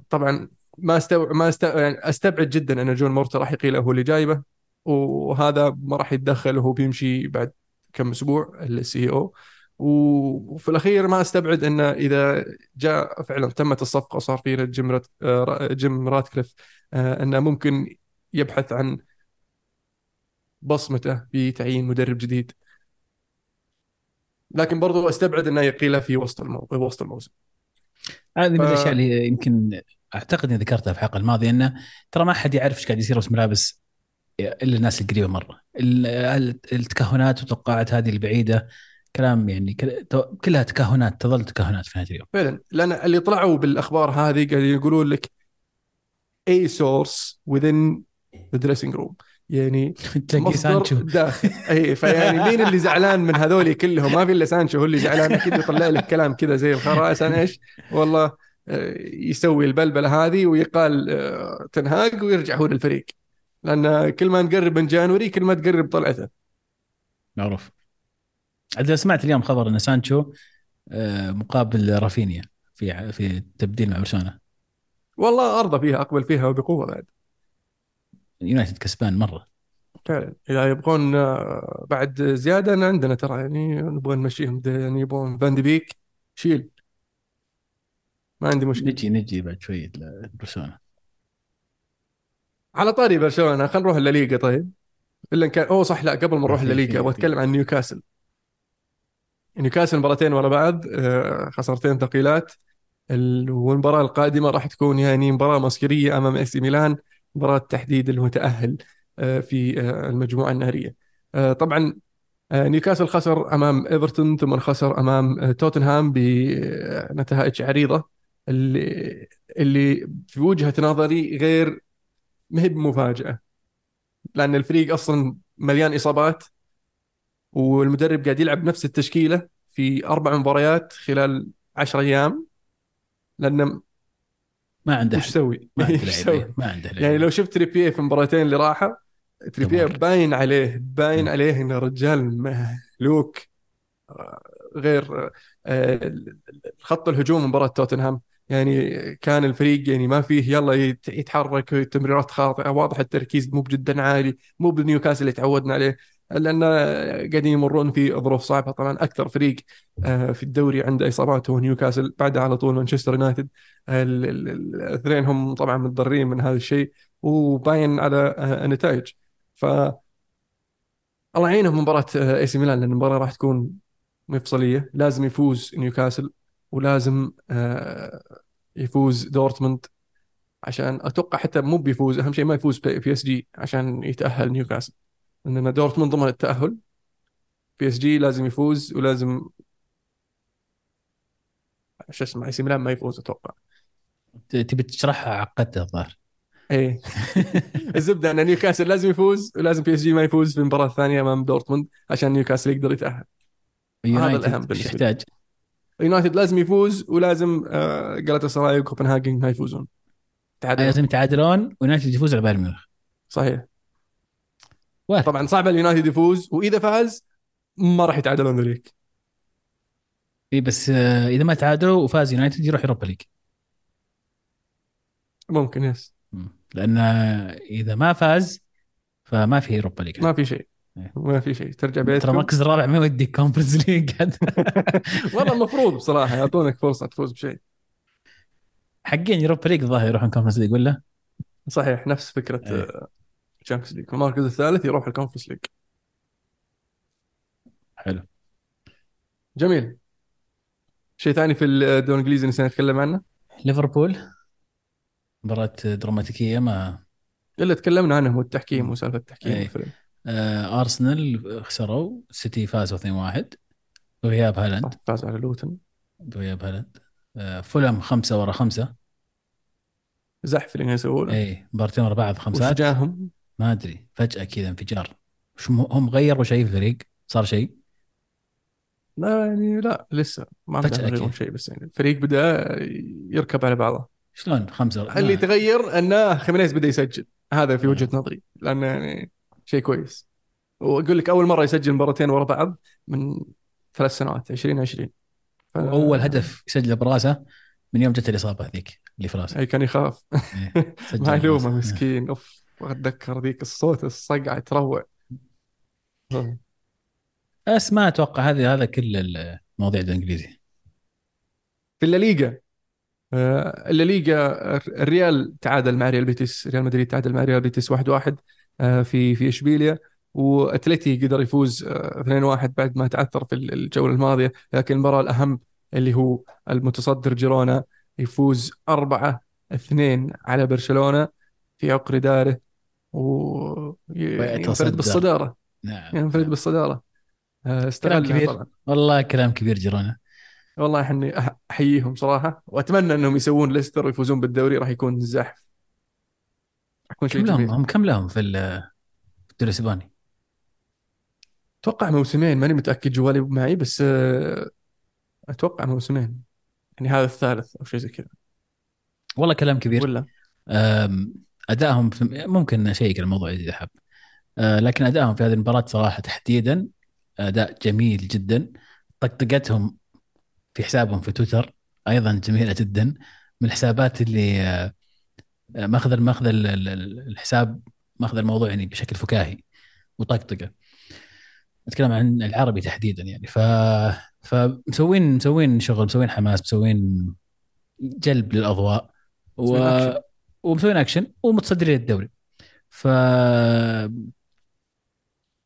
طبعا ما استوعب ما استوعب يعني أستبعد جدا أن جون مورتا راح يقيله هو اللي جايبه وهذا ما راح يتدخل وهو بيمشي بعد كم أسبوع ال CEO وفي الأخير ما أستبعد انه إذا جاء فعلا تمت الصفقة وصار في جيم رات جيم راتكليف آه، إنه ممكن يبحث عن بصمته في تعيين مدرب جديد. لكن برضو أستبعد إنه يقيله في وسط المو... وسط الموسم. هذه من الأشياء اللي يمكن أعتقد إني ذكرتها في الحلقة الماضية إنه ترى ما حد يعرف إيش قاعد يصير في ملابس إلا الناس القريبة مرة. التكهنات والتوقعات هذه البعيدة كلام يعني كلها تكهنات تظل تكهنات في نهايه اليوم. فعلا. لأن اللي طلعوا بالأخبار هذه قاعدين يقولون لك a source within the dressing room. يعني <laughs> تلاقي سانشو. داخل. اي فيعني مين اللي زعلان من هذول كلهم؟ ما في إلا سانشو هو اللي زعلان. أكيد يطلع لك كلام كذا زي الخراس أنا إيش؟ والله آه، يسوي البلبلة هذه ويقال آه، تنهاج ويرجع هو للفريق. لأن كل ما نقرب من January كل ما تقرب طلعته. معروف. عاد سمعت اليوم خبر إن سانشو آه، مقابل رافينيا في في تبديل مع برشلونة. والله أرضى فيها أقبل فيها وبقوة بعد. يونايتد كسبان مرة. فعلا. إذا يبغون آه، بعد زيادة عندنا ترى يعني نبغى نمشيهم يعني يبغون فان دي بيك شيل. ما عندي مشكلة. نجي نجي بعد شوية لبرشلونة. على طاري برشلونة خلينا نروح الليغا طيب. إلا إن كان أوه صح لا قبل ما نروح الليغا أبغى أتكلم عن نيوكاسل. نيوكاسل مباراتين ورا بعض آه، خسارتين ثقيلات. ال- والمباراة القادمة راح تكون يعني مباراة مصيرية أمام AC ميلان مباراة تحديد المتأهل آه، في آه، المجموعة النهائية. آه، طبعا نيوكاسل خسر أمام إيفرتون ثم خسر أمام توتنهام بنتائج عريضة. اللي اللي في وجهة نظري غير مهب مفاجاه لأن الفريق أصلا مليان إصابات. والمدرب قاعد يلعب نفس التشكيلة في أربع مباريات خلال 10 أيام لأنه ما عنده أحد. يسوي؟ ما عنده؟ <laughs> لعيبة ما عنده يعني لو شفت تريبية في المباراتين اللي راحوا تريبية. باين عليه باين. عليه إنه رجال مهلوك غير آه، خط الهجوم مباراة توتنهام يعني كان الفريق يعني ما فيه يلا يت- يتحرك تمريرات خاطئة واضح التركيز مو جدا عالي مو بنيوكاسل اللي تعودنا عليه لأن قاعدين يمرون في ظروف صعبة. طبعا أكثر فريق آه، في الدوري عنده إصابات هو نيوكاسل. بعدها على طول مانشستر يونايتد. ال- الاثنين هم طبعا متضررين من هذا الشيء وباين على آه، النتائج. ف الله يعينهم مباراة AC ميلان لأن المباراة راح تكون مفصلية. لازم يفوز نيوكاسل ولازم آه، يفوز دورتموند. عشان أتوقع حتى مو بيفوز أهم شيء ما يفوز PSG عشان يتأهل نيوكاسل. لأن دورتموند ضمن التاهل PSG لازم يفوز ولازم شو اسمه AC ميلان ما يفوز أتوقع. تبي تشرحها عقدتها الظاهر. إيه <laughs> الزبدة إن نيوكاسل لازم يفوز ولازم PSG ما يفوز في المباراة الثانية أمام دورتموند عشان نيوكاسل يقدر يتأهل. يونايتد الأهم إيش بالنسبة يحتاج؟ يونايتد لازم يفوز ولازم آه، جالاتا سراي وكوبنهاجن ما يفوزون. تعادل لازم يتعادلون ويونايتد يفوز على بايرن ميونخ. صحيح. وارد طبعا صعب اليونايتد يفوز وإذا فاز ما راح يتعادلون ذوليك اي بس آه، إذا ما تعادلوا وفاز يونايتد يروح Europa League. ممكن yes. لأن آه، إذا ما فاز فما في يوروبا ليج. ما في شيء. إيه. ما في شيء. ترجع ترى بيتكم المركز الرابع ما يوديك كونفرنس ليج والله المفروض بصراحة يعطونك فرصة تفوز بشيء. حقين يوروبا ليج الظاهر يروحون كونفرنس ليج ولا؟ صحيح نفس فكرة إيه. تشامبيونز ليج المركز الثالث يروح الكونفرنس ليج. حلو. جميل. شيء ثاني في الدوري الإنجليزي نسينا نتكلم عنه؟ ليفربول. مباراة دراماتيكية ما إلا تكلمنا عنه والتحكيم مم. وسالفة التحكيم إيه. آه أرسنال خسروا سيتي فازوا 2-1 بغياب هالاند. فاز على لوتن. بغياب هالاند. آه فولهام خمسة ورا خمسة. زحف اللي يسوونه اي مباراتين ورا بعض خمسات. وشجاهم ما أدري. فجأة كذا انفجار. شو هم غيروا شيء في الفريق؟ صار شيء؟ لا يعني لا لسه ما بدأ. شيء بس يعني الفريق بدأ يركب على بعضه. شلون؟ خمسة ورا- اللي ما- تغير انه خيمينيز بدأ يسجل؟ هذا في وجهة آه. نظري لأنه يعني شيء كويس. وأقول لك أول مرة يسجل مباراتين ورا بعض من ثلاث سنوات 2020 ف... وأول هدف يسجله براسه من يوم جت الإصابة ذيك اللي في راسه. أي كان يخاف. إيه، <laughs> معلومة. مسكين. أوف. اتذكر ذيك الصوت الصقعه تروع بس ما أتوقع هذه هذا كل المواضيع الانجليزي في الليغا آه، الليغا الريال تعادل مع ريال بيتيس. ريال مدريد تعادل مع ريال بيتيس 1-1 آه، في في إشبيليا. وأتلتي قدر يفوز آه، 2-1 بعد ما تعثر في الجولة الماضية. لكن المباراة الأهم اللي هو المتصدر جيرونا يفوز 4-2 على برشلونة في عقر داره. وينفرد. بالصدارة. نعم ينفرد بالصدارة. آه، كلام استغلها كبير. طبعا. والله كلام كبير جيرونا والله احني أح- أحييهم صراحة. وأتمنى إنهم يسوون ليستر ويفوزون بالدوري. راح يكون زحف. يكون شيء كم لهم؟ هم كم لهم في ال- في الدوري الإسباني؟ أتوقع موسمين. ماني متأكد جوالي معي بس آه، أتوقع موسمين. يعني هذا الثالث أو شيء زي كذا. والله كلام كبير. ولا؟ أم، أدائهم في ممكن نشيك الموضوع إذا حاب. أه، لكن أدائهم في هذه المباراة صراحة تحديدا أداء جميل جدا. طقطقتهم في حسابهم في تويتر أيضا جميلة جدا. من الحسابات اللي أه، ماخذ مأخذ ال- الحساب مأخذ الموضوع يعني بشكل فكاهي وطقطقة. أتكلم عن العربي تحديدا يعني. ف فمسوين مسوين شغل مسوين حماس مسوين جلب للأضواء. و... ومسوين اكشن ومتصدرين الدوري. ف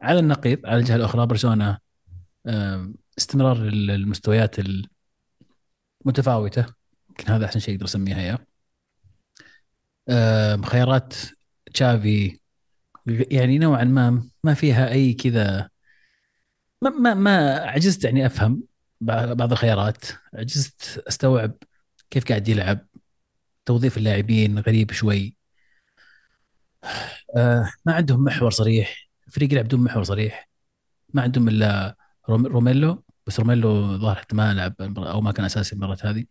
على النقيض على الجهة الأخرى برشلونة استمرار المستويات المتفاوته يمكن هذا أحسن شيء أقدر أسميها اياه آم، خيارات تشافي يعني نوعا ما ما فيها أي كذا ما ما ما عجزت يعني أفهم بعض الخيارات. عجزت أستوعب كيف قاعد يلعب. توظيف اللاعبين غريب شوي. آه ما عندهم محور صريح. فريق يلعب بدون محور صريح. ما عندهم إلا روم- روميو بس روميو ظهر حتى ما لعب أو ما كان أساسي المباراة هذه.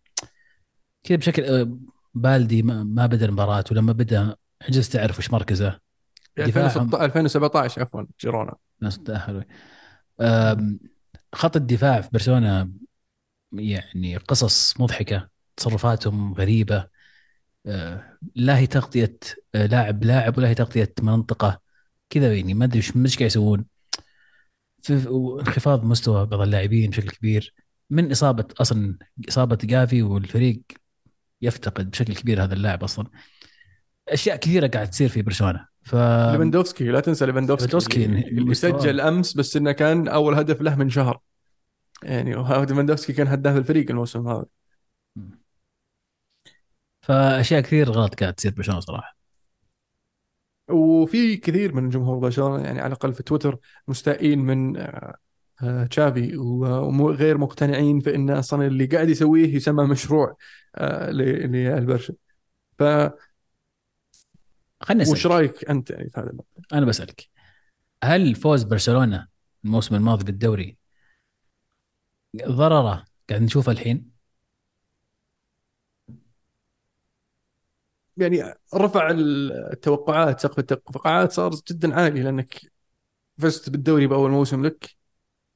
كذا بشكل آه، بالدي ما, بدأ المباراة ولما بدأ عجزت اعرف وش مركزه. دفاعهم 2016 2017 عفوا جيرونا. ناس تأهلوا. آم، خط الدفاع في برشلونة يعني قصص مضحكة تصرفاتهم غريبة. لا هي تغطية آه، لاعب لاعب ولا هي تغطية منطقة. كذا يعني ما أدري إيش قاعد يسوون. في انخفاض مستوى بعض اللاعبين بشكل كبير. من إصابة أصلا إصابة جافي والفريق يفتقد بشكل كبير هذا اللاعب أصلا. أشياء كثيرة قاعد تصير في برشلونة. ف ليفاندوفسكي لا تنسى ليفاندوفسكي. اللي. سجل أمس بس إنه كان أول هدف له من شهر. يعني ليفاندوفسكي كان هداف الفريق الموسم هذا. فأشياء كثير غلط قاعد تصير برشلونه صراحة. وفي كثير من جمهور برشلونة يعني على الأقل في تويتر مستائين من آه، تشافي وغير مقتنعين في إن أصلا اللي قاعد يسويه يسمى مشروع آه، للبرشا. ف خليني وش اسالك رأيك أنت يعني في هذا الموضوع؟ أنا بسألك. هل فوز برشلونة الموسم الماضي بالدوري ضرره قاعد نشوفه الحين؟ يعني رفع التوقعات سقف التوقعات صار جدا عالي لأنك فزت بالدوري بأول موسم لك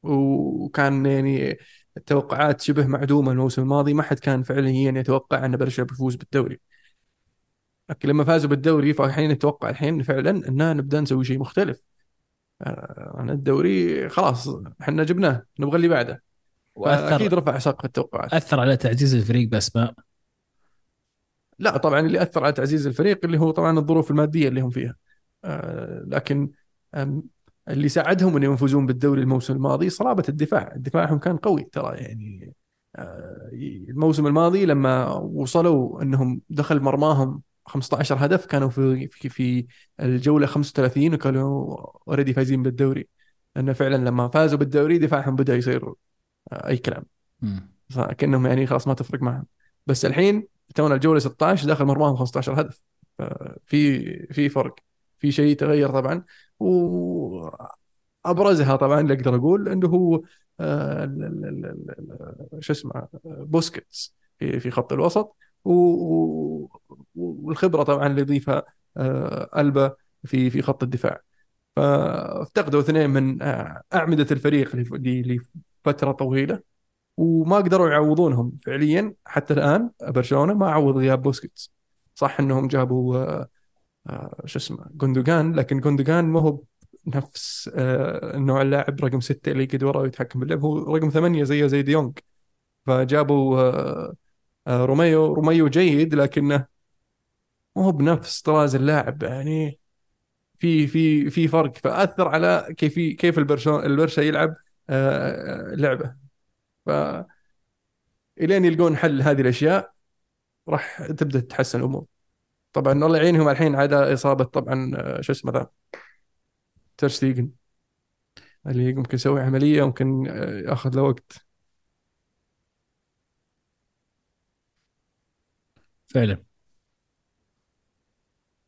وكان يعني التوقعات شبه معدومة الموسم الماضي. ما حد كان فعليا يتوقع أن برشا بيفوز بالدوري. لكن لما فازوا بالدوري فالحين نتوقع الحين فعلا إن نبدأ نسوي شيء مختلف. آه، عن الدوري خلاص إحنا جبناه نبغى اللي بعده. واثر رفع سقف التوقعات. أثر على تعزيز الفريق بأسماء. لا طبعا اللي أثر على تعزيز الفريق اللي هو طبعا الظروف المادية اللي هم فيها. آه، لكن اللي ساعدهم إنهم يفوزون بالدوري الموسم الماضي صلابة الدفاع، دفاعهم كان قوي ترى يعني آه، الموسم الماضي لما وصلوا إنهم دخل مرماهم 15 هدف كانوا في في في الجولة 35 وكانوا اوريدي فايزين بالدوري. لأنه فعلا لما فازوا بالدوري دفاعهم بدأ يصير آه، أي كلام. كانهم يعني خلاص ما تفرق معهم. بس الحين تونا الجولة 16 داخل مرماهم 15 هدف. في في فرق. في شيء تغير طبعا. وابرزها طبعا اللي أقدر أقول إنه هو آه، شو اسمه بوسكيتس في في خط الوسط. والخبرة طبعا اللي يضيفها آه، ألبا في في خط الدفاع. فافتقدوا اثنين من آه، أعمدة الفريق لف- لفتره طويلة. وما قدروا يعوضونهم فعليا. حتى الآن برشلونة ما عوض غياب بوسكيتس. صح إنهم جابوا آه، آه، شو اسمه جوندوجان لكن جوندوجان ما هو نفس آه، نوع اللاعب. رقم ستة اللي يقعد ورا ويتحكم باللعب. هو رقم ثمانية زيه زي ديونج فجابوا آه، آه، روميو روميو جيد لكنه مو هو بنفس طراز اللاعب. يعني في في في فرق. فأثر على كيف كيف البرشا البرشا يلعب آه، لعبه. ف الين يلقون حل هذه الأشياء راح تبدأ تتحسن الأمور. طبعا الله يعينهم الحين عاد إصابة طبعا آه، شو اسمه ذا؟ ترشتيجن اللي ممكن يسوي عملية ممكن آه، يأخذ له وقت. فعلا.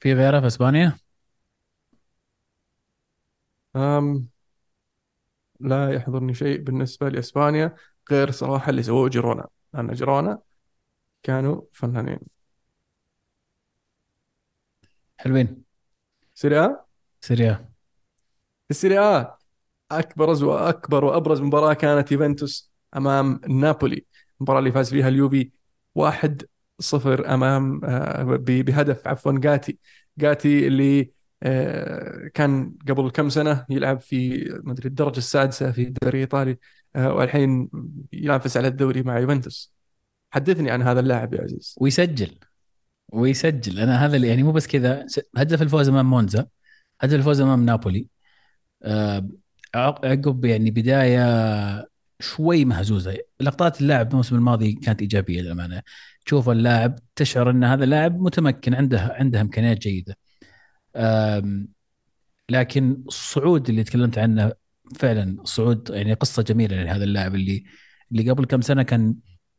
في غيره في إسبانيا؟ أم لا يحضرني شيء بالنسبة لإسبانيا. غير صراحة اللي سووه جيرونا لأن جيرونا كانوا فنانين. حلوين. سيريا؟ سيريا. السيريا أكبر واكبر وأبرز مباراة كانت يوفنتوس أمام نابولي. المباراة اللي فاز فيها اليوفي واحد صفر أمام آه، بهدف عفوا جاتي. جاتي اللي آه، كان قبل كم سنة يلعب في مدري الدرجة السادسة في الدوري الإيطالي. والحين ينافس على الدوري مع يوفنتوس. حدثني عن هذا اللاعب يا عزيز. ويسجل. ويسجل. أنا هذا اللي يعني مو بس كذا. هدف الفوز أمام مونزا. هدف الفوز أمام نابولي. عقب يعني بداية شوي مهزوزة. لقطات اللاعب الموسم الماضي كانت إيجابية للأمانة. تشوف اللاعب تشعر أن هذا اللاعب متمكن عنده عنده إمكانيات جيدة. لكن الصعود اللي تكلمت عنه فعلا الصعود يعني قصة جميلة لهذا اللاعب اللي اللي قبل كم سنة كان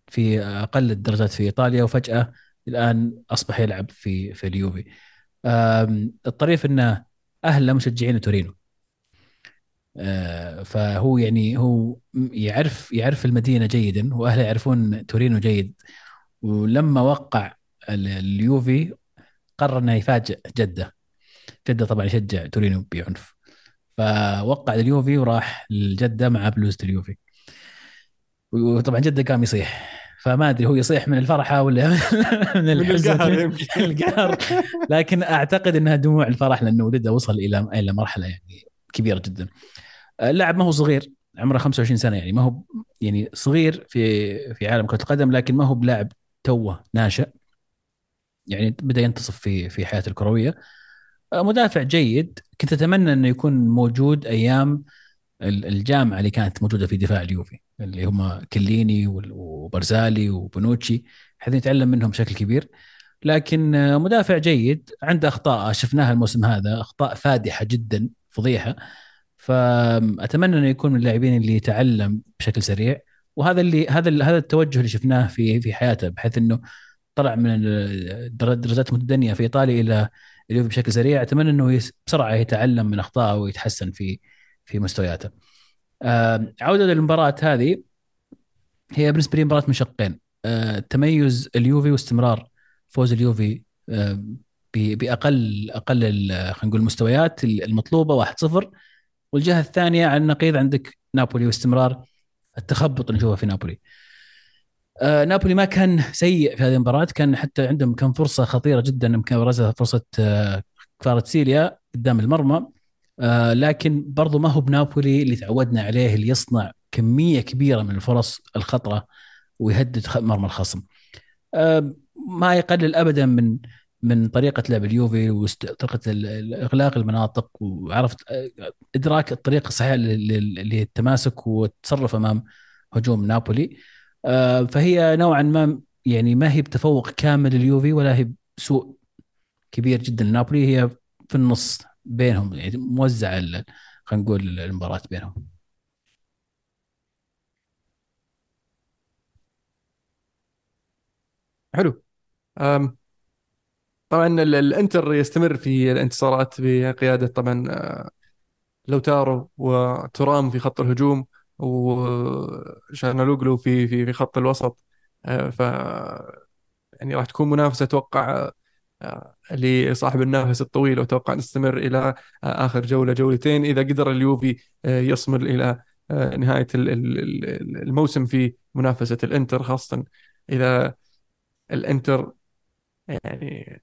في أقل الدرجات في إيطاليا وفجأة الآن أصبح يلعب في في اليوفي. الطريف إنه اهله مشجعين تورينو. آه، فهو يعني هو يعرف يعرف المدينة جيدا وأهله يعرفون تورينو جيد. ولما وقع اليوفي قرر إنه يفاجئ جدة. جدة طبعا يشجع تورينو بعنف. فوقع اليوفي وراح لجدة مع بلوز اليوفي وطبعا جدة قام يصيح. فما أدري هو يصيح من الفرحة ولا <laughs> من من <laughs> القهر لكن أعتقد إنها دموع الفرح لأنه ولده وصل إلى إلى مرحلة يعني كبيرة جدا. اللاعب ما هو صغير عمره 25 سنة يعني. ما هو يعني صغير في في عالم كرة القدم لكن ما هو بلاعب توه ناشئ. يعني بدأ ينتصف في في حياته الكروية. مدافع جيد. كنت أتمنى إنه يكون موجود أيام الجامعة اللي كانت موجودة في دفاع اليوفي اللي هم كليني وبرزالي وبنوتشي بحيث يتعلم منهم بشكل كبير. لكن مدافع جيد عنده أخطاء شفناها الموسم هذا أخطاء فادحة جدا فضيحة. فأتمنى إنه يكون من اللاعبين اللي يتعلم بشكل سريع. وهذا اللي هذا هذا التوجه اللي شفناه في في حياته بحيث إنه طلع من درجات متدنية في إيطاليا إلى اليوفي بشكل سريع أتمنى إنه بسرعة يتعلم من أخطائه ويتحسن في في مستوياته. عودة للمباراة هذه هي بالنسبة لي مباراة من شقين تميز اليوفي واستمرار فوز اليوفي بأقل أقل خلينا نقول المستويات المطلوبة 1-0 والجهة الثانية على النقيض عندك نابولي واستمرار التخبط اللي نشوفه في نابولي. آه نابولي ما كان سيء في هذه المباراة كان حتى عندهم كان فرصة خطيرة جدا يمكن برزها فرصة آه سيليا قدام المرمى آه لكن برضو ما هو بنابولي اللي تعودنا عليه اللي يصنع كمية كبيرة من الفرص الخطرة ويهدد مرمى الخصم. ما يقلل ابدا من من طريقة لعب اليوفي وطريقه إغلاق المناطق وعرفت إدراك الطريقة الصحيحه للتماسك والتصرف أمام هجوم نابولي فهي نوعا ما يعني ما هي بتفوق كامل اليوفي ولا هي بسوء كبير جدا. لنابولي هي في النص بينهم يعني موزعة خلينا نقول المباراة بينهم. حلو. طبعا الإنتر يستمر في الانتصارات بقيادة طبعا آه، لوتارو وترام في خط الهجوم. وشانالوغلو في في في خط الوسط. آه، ف يعني راح تكون منافسة أتوقع آه، لصاحب النافس الطويل وأتوقع نستمر إلى آخر جولة جولتين. إذا قدر اليوفي يصمر إلى نهاية الموسم في منافسة الإنتر خاصة إذا الإنتر يعني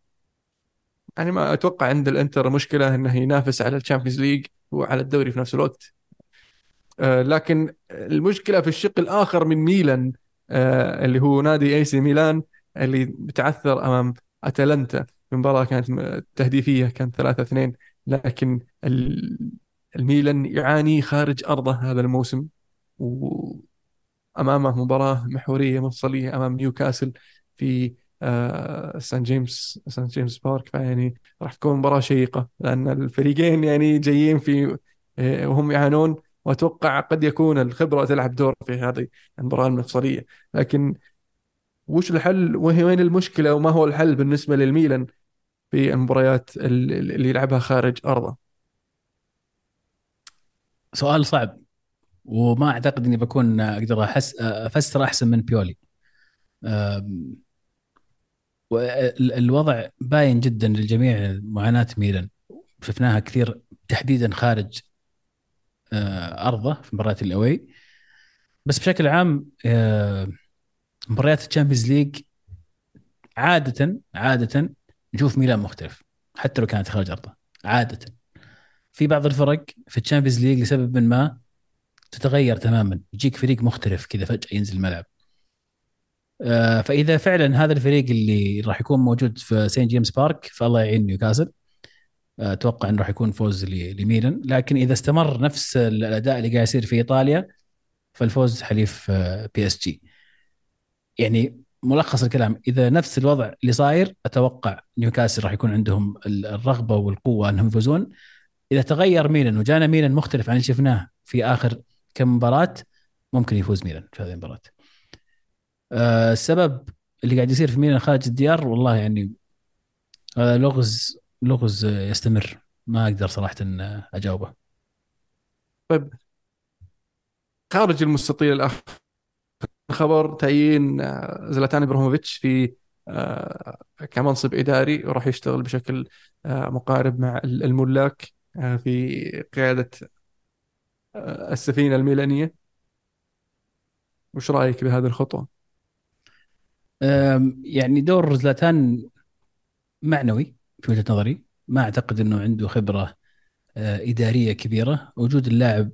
يعني ما أتوقع عند الإنتر مشكلة إنه ينافس على الشامبيونز ليج وعلى الدوري في نفس الوقت. آه لكن المشكلة في الشق الآخر من ميلان آه اللي هو نادي اي سي ميلان اللي بتعثر أمام أتلانتا. المباراة كانت تهديفية كانت 3 2 لكن الميلان يعاني خارج أرضه هذا الموسم. وامامه مباراة محورية مفصلية أمام نيوكاسل في آه، سان جيمس سان جيمس بارك. فيعني راح تكون مباراة شيقة لأن الفريقين يعني جايين في آه، وهم يعانون وأتوقع قد يكون الخبرة تلعب دور في هذه المباراة المفصلية. لكن وش الحل؟ وين المشكلة وما هو الحل بالنسبة للميلان في المباريات اللي يلعبها خارج أرضه؟ سؤال صعب وما أعتقد إني بكون أقدر احس أفسر أحسن من بيولي. والوضع باين جدا للجميع معاناة ميلان. شفناها كثير تحديدا خارج أرضه في مباريات ال away. بس بشكل عام آه، مباريات الشامبيونز ليج عادة عادة نشوف ميلان مختلف حتى لو كانت خارج أرضه عادة. في بعض الفرق في الشامبيونز ليج لسبب ما تتغير تماما يجيك فريق مختلف كذا فجأة ينزل الملعب. آه، فإذا فعلا هذا الفريق اللي راح يكون موجود في سانت جيمس بارك فالله يعين نيوكاسل. أتوقع إنه راح يكون فوز لميلان. لكن إذا استمر نفس الأداء اللي قاعد يصير في إيطاليا فالفوز حليف بي إس جي. يعني ملخص الكلام إذا نفس الوضع اللي صاير أتوقع نيوكاسل راح يكون عندهم الرغبة والقوة إنهم يفوزون. إذا تغير ميلان وجانا ميلان مختلف عن اللي شفناه في آخر كم مباراة ممكن يفوز ميلان في هذه المباراة. أه السبب اللي قاعد يصير في ميلان خارج الديار والله يعني هذا لغز لغز يستمر. ما أقدر صراحة أجاوبه. طيب. خارج المستطيل الآخر خبر تعيين آه، زلاتان إبراهيموفيتش في آه، كمنصب إداري وراح يشتغل بشكل آه، مقارب مع الملاك في قيادة السفينة الميلانية. وش رأيك بهذه الخطوة؟ يعني دور زلاتان معنوي. في وجهة نظري ما أعتقد إنه عنده خبرة إدارية كبيرة. وجود اللاعب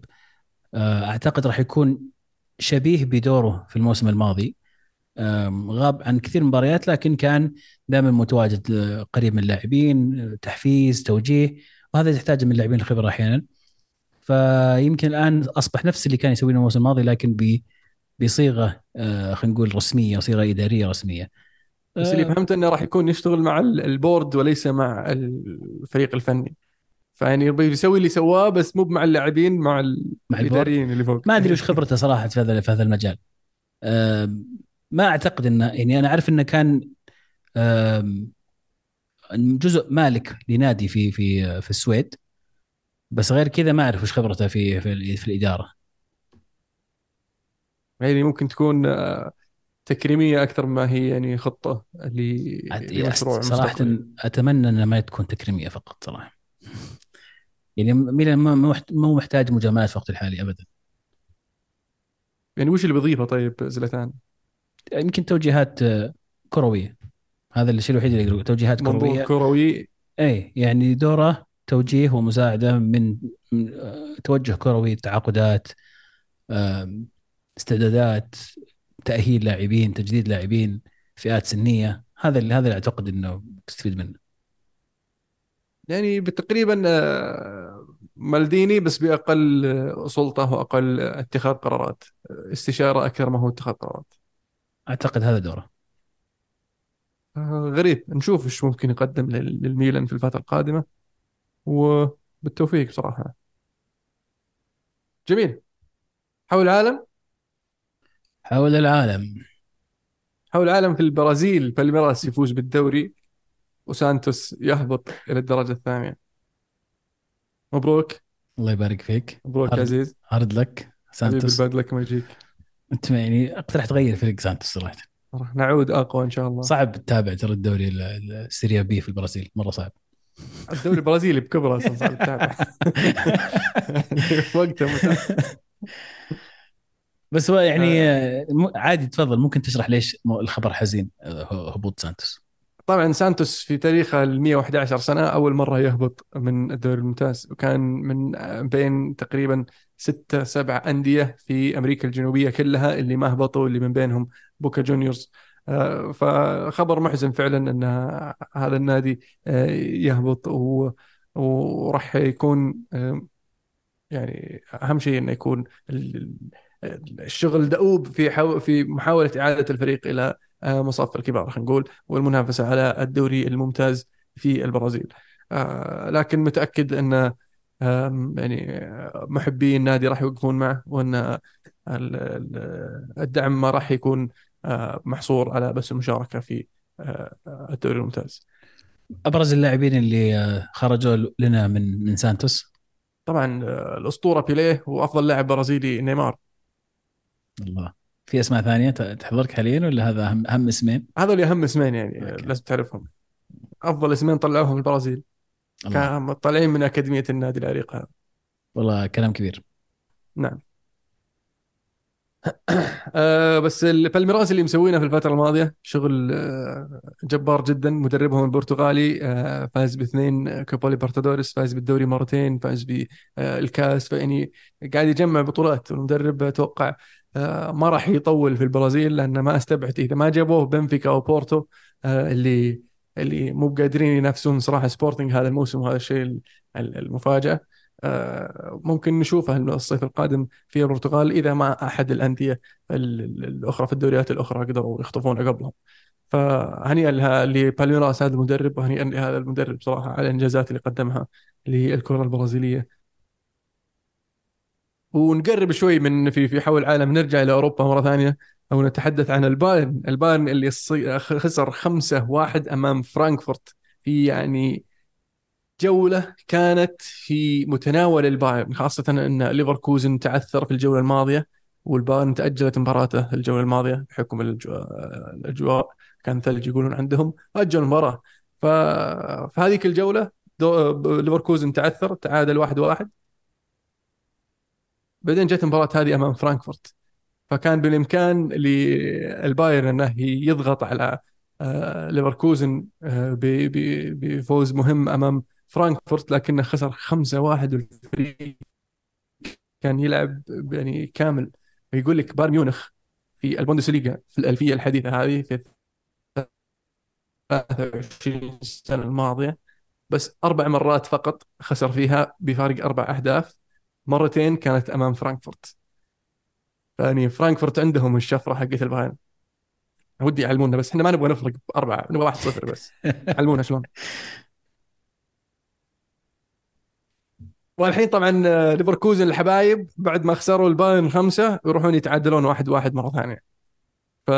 أعتقد راح يكون شبيه بدوره في الموسم الماضي. غاب عن كثير من المباريات لكن كان دائما متواجد آه، قريب من اللاعبين آه، تحفيز توجيه وهذا يحتاج من اللاعبين الخبرة أحيانا. فيمكن الآن أصبح نفس اللي كان يسويه الموسم الماضي لكن بصيغة آه، خلينا نقول رسمية صيغه إدارية رسمية. بس اللي فهمت إنه راح يكون يشتغل مع البورد وليس مع الفريق الفني. فيعني بيسوي اللي سواه بس مو مع اللاعبين مع, مع الإداريين اللي فوق. ما أدري وش خبرته صراحة في هذا في هذا المجال. ما أعتقد انه يعني أنا أعرف إنه كان جزء مالك لنادي في في في السويد. بس غير كذا ما أعرف وش خبرته في في, في الإدارة. يعني ممكن تكون آه، تكريمية أكثر ما هي يعني خطة لمشروع صراحة أتمنى أنها ما تكون تكريمية فقط صراحة. يعني ميلان مو محتاج مجاملات في الوقت الحالي ابدا. يعني وش اللي بيضيفه طيب زلتان؟ يمكن توجيهات آه، كروية. هذا الشيء الوحيد اللي يقول توجيهات كروية. كروي. اي يعني دوره توجيه ومساعدة من آه، توجه كروي تعاقدات استعدادات تأهيل لاعبين تجديد لاعبين فئات سنية. هذا اللي هذا اللي أعتقد إنه تستفيد منه. يعني تقريبا آه، مالديني بس بأقل سلطة وأقل اتخاذ قرارات. استشارة أكثر ما هو اتخاذ قرارات. أعتقد هذا دوره. آه، غريب. نشوف إيش ممكن يقدم للميلان في الفترة القادمة. وبالتوفيق صراحة جميل. حول العالم. حول العالم. حول العالم في البرازيل بالميراس يفوز بالدوري وسانتوس يهبط إلى الدرجة الثانية. مبروك. الله يبارك فيك. مبروك يا عزيز. hard luck. سانتوس. ال bad luck ما يجيك. أنت يعني اقترح تغير فريق سانتوس صراحة. راح نعود أقوى إن شاء الله. صعب تتابع ترى الدوري السيريا بي في البرازيل. مرة صعب. الدوري البرازيلي بكبره أصلا صعب تتابع. <laughs> <laughs> وقته <laughs> بس هو يعني آه. عادي تفضل ممكن تشرح ليش الخبر حزين آه، هبوط سانتوس طبعا سانتوس في تاريخه ال 111 سنة أول مرة يهبط من الدوري الممتاز وكان من بين تقريبا ستة سبع أندية في أمريكا الجنوبية كلها اللي ما هبطوا اللي من بينهم بوكا جونيورز آه، فخبر محزن فعلا أن هذا النادي آه، يهبط وراح يكون آه، يعني أهم شيء أنه يكون الشغل دؤوب في في محاولة إعادة الفريق إلى آه، مصاف الكبار خلينا نقول والمنافسة على الدوري الممتاز في البرازيل. آه، لكن متأكد أن يعني محبي النادي راح يوقفون معه وأن الدعم ما راح يكون آه، محصور على بس المشاركة في الدوري الممتاز. ابرز اللاعبين اللي خرجوا لنا من من سانتوس؟ طبعا الأسطورة بيليه وأفضل لاعب برازيلي نيمار. الله. في أسماء ثانية تحضرك حاليا ولا هذا اهم أهم اسمين؟ هذول أهم اسمين يعني okay. لازم تعرفهم. أفضل اسمين طلعوهم البرازيل. كانوا طالعين من أكاديمية النادي العريق. هذا والله كلام كبير. نعم. <clears throat> آه بس بالميراس اللي مسوينه في الفترة الماضية شغل آه جبار جدا. مدربهم البرتغالي آه فاز باثنين كوبا ليبرتادوريس فاز بالدوري مرتين فاز بالكاس فيعني قاعد يجمع بطولات. والمدرب أتوقع آه ما راح يطول في البرازيل لأنه ما استبعد. إذا ما جابوه بنفيكا أو بورتو آه اللي اللي مو قادرين ينافسون صراحة سبورتنج هذا الموسم وهذا الشيء المفاجأة. آه، ممكن نشوفه الصيف القادم في البرتغال إذا ما أحد الأندية الأخرى في الدوريات الأخرى قدروا يخطفون قبلهم. فهنيئا لبالميراس هذا المدرب وهنيئا لهذا المدرب صراحة على الإنجازات اللي قدمها للكرة البرازيلية. ونقرب شوي من في في حول العالم نرجع إلى أوروبا مرة ثانية أو نتحدث عن البايرن البايرن اللي خسر خمسة واحد أمام فرانكفورت. في يعني جولة كانت في متناول البايرن خاصة أن ليفركوزن تعثر في الجولة الماضية والبايرن تأجلت مباراته الجولة الماضية بحكم الأجواء. كان ثلج يقولون عندهم أجل المباراة. ففي هذيك الجولة ليفركوزن تعثر تعادل واحد واحد. بعدين جت المباراة هذه أمام فرانكفورت. فكان بالإمكان للبايرن أنه يضغط على آه، ليفركوزن آه، بفوز مهم أمام فرانكفورت لكنه خسر 5-1 والفريق كان يلعب يعني كامل. يقول لك بايرن ميونخ في البوندسليغا في الألفية الحديثة هذه في 23 سنة الماضية بس أربع مرات فقط خسر فيها بفارق أربع أهداف. مرتين كانت أمام فرانكفورت. يعني فرانكفورت عندهم الشفرة حقت البايرن. ودي يعلمونا بس إحنا ما نبغى نفرق بأربعة نبغى واحد صفر بس. <laughs> علمونا شلون. والحين طبعا آه، ليفركوزن الحبايب بعد ما خسروا البايرن خمسة يروحون يتعادلون واحد واحد مرة ثانية. ف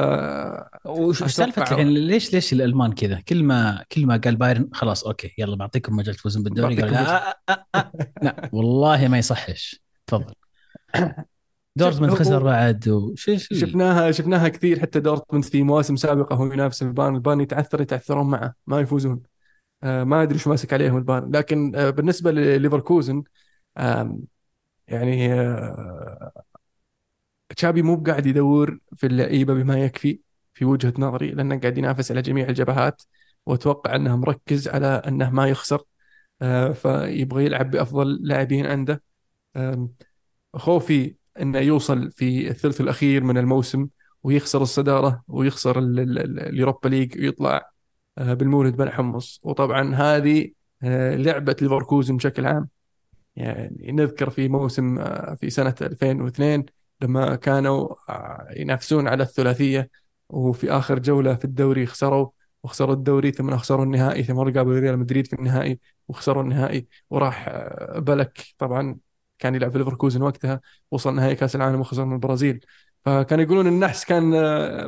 وش سالفه ليش ليش الألمان كذا؟ كل ما كل ما قال بايرن خلاص okay يلا بعطيكم مجال تفوزون بالدوري قال لا, لا والله ما يصحش. تفضل. <coughs> دورتموند خسر بعد وش شفناها شفناها كثير حتى دورتموند في مواسم سابقة هو ينافس البايرن البايرن يتعثر يتعثرون معه ما يفوزون. آه، ما أدري شو ماسك عليهم البايرن لكن آه، بالنسبة لليفركوزن يعني آه، تشابي مو قاعد يدور في اللعيبة بما يكفي في وجهة نظري لأنه قاعد ينافس على جميع الجبهات وأتوقع أنه مركز على أنه ما يخسر فيبغى يلعب بأفضل لاعبين عنده. خوفي أنه يوصل في الثلث الأخير من الموسم ويخسر الصدارة ويخسر اليوروبا ليج ويطلع آه، بالمولد بن حمص. وطبعا هذه آه، لعبة ليفركوزن بشكل عام. يعني نذكر في موسم آه، في سنة 2002 لما كانوا ينافسون على الثلاثية وفي آخر جولة في الدوري خسروا وخسروا الدوري ثم خسروا النهائي ثم رقابوا ريال مدريد في النهائي وخسروا النهائي وراح بلك طبعا كان يلعب في ليفركوزن وقتها وصل نهائي كأس العالم وخسر من البرازيل. فكانوا يقولون النحس كان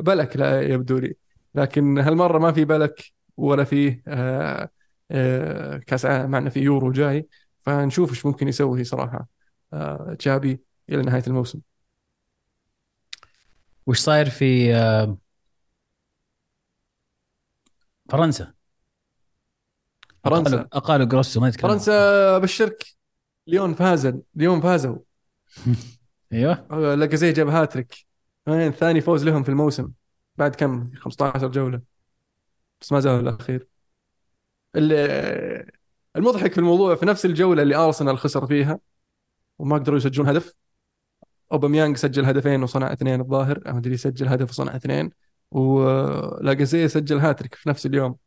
بلك لا يبدو لي. لكن هالمرة ما في بلك ولا في آه، آه، كأس معنا في يورو جاي. فنشوف إيش ممكن يسوي صراحة آه، تشابي إلى نهاية الموسم. وش صاير في فرنسا؟ فرنسا. اقالوا جروسو ما يتكلم فرنسا بالشرك ليون فازوا ليون فازوا. <laughs> أيوه. لاكازيه جاب هاتريك. ثاني فوز لهم في الموسم. بعد كم؟ 15 جولة. بس ما زال الأخير. المضحك في الموضوع في نفس الجولة اللي أرسنال خسر فيها وما قدروا يسجلون هدف اوباميانج سجل هدفين وصنع اثنين الظاهر ما ادري سجل هدف وصنع اثنين ولاجازية سجل هاتريك في نفس اليوم.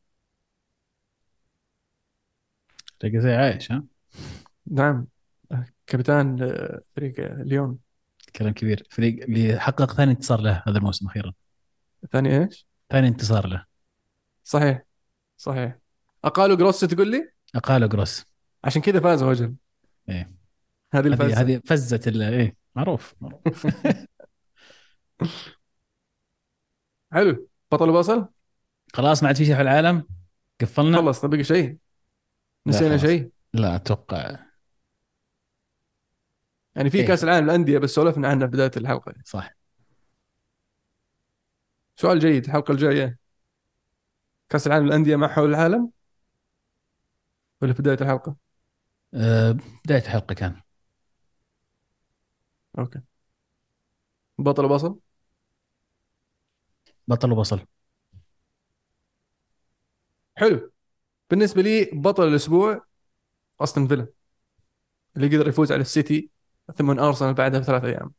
لاجازية عايش ها؟ نعم كابتن فريق ليون. كلام كبير. فريق اللي حقق ثاني انتصار له هذا الموسم أخيرا. ثاني إيش؟ ثاني انتصار له. صحيح صحيح. اقالوا جروس تقول لي؟ اقالوا جروس عشان كذا فاز وجل إيه. هذه الفزه هذه فزه إيه. معروف معروف. <laughs> حلو. بطل وبصل؟ خلاص ما عاد في شيء في العالم؟ قفلنا؟ خلص بقي شيء. نسينا شيء؟ لا أتوقع. يعني في إيه؟ كأس العالم للأندية بس سولفنا عنه في بداية الحلقة. صح. سؤال جيد الحلقة الجاية. كأس العالم للأندية مع حول العالم؟ ولا في بداية الحلقة؟ أه بداية الحلقة كان. أوكي. بطل وبصل؟ بطل وبصل. حلو. بالنسبة لي بطل الأسبوع أستون فيلا اللي قدر يفوز على السيتي ثم أرسنال بعدها بثلاث أيام.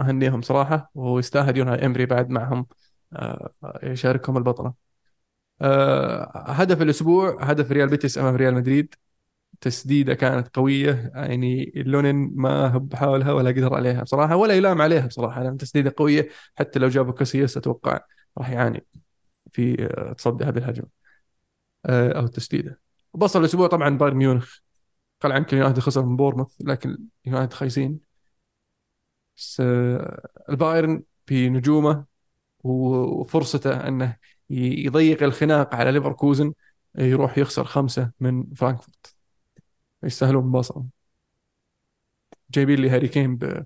أهنيهم صراحة ويستاهل يوناي امري بعد معهم آه، يشاركهم البطلة. آه، هدف الأسبوع هدف ريال بيتيس أمام ريال مدريد. تسديدة كانت قوية. يعني لونين ما هب حاولها ولا قدر عليها بصراحة ولا يلام عليها بصراحة. لأن تسديدة قوية حتى لو جابوا كاسياس أتوقع راح يعاني في آه، تصدي هذه الهجمة أو التسديدة. بصل الأسبوع طبعا بايرن ميونخ. قال عنك يونايتد خسر من بورنموث لكن يونايتد خايسين. بس البايرن بنجومه وفرصته أنه يضيق الخناق على ليفركوزن يروح يخسر خمسة من فرانكفورت. يستاهلون بصرا جايبين لي هاري كين ب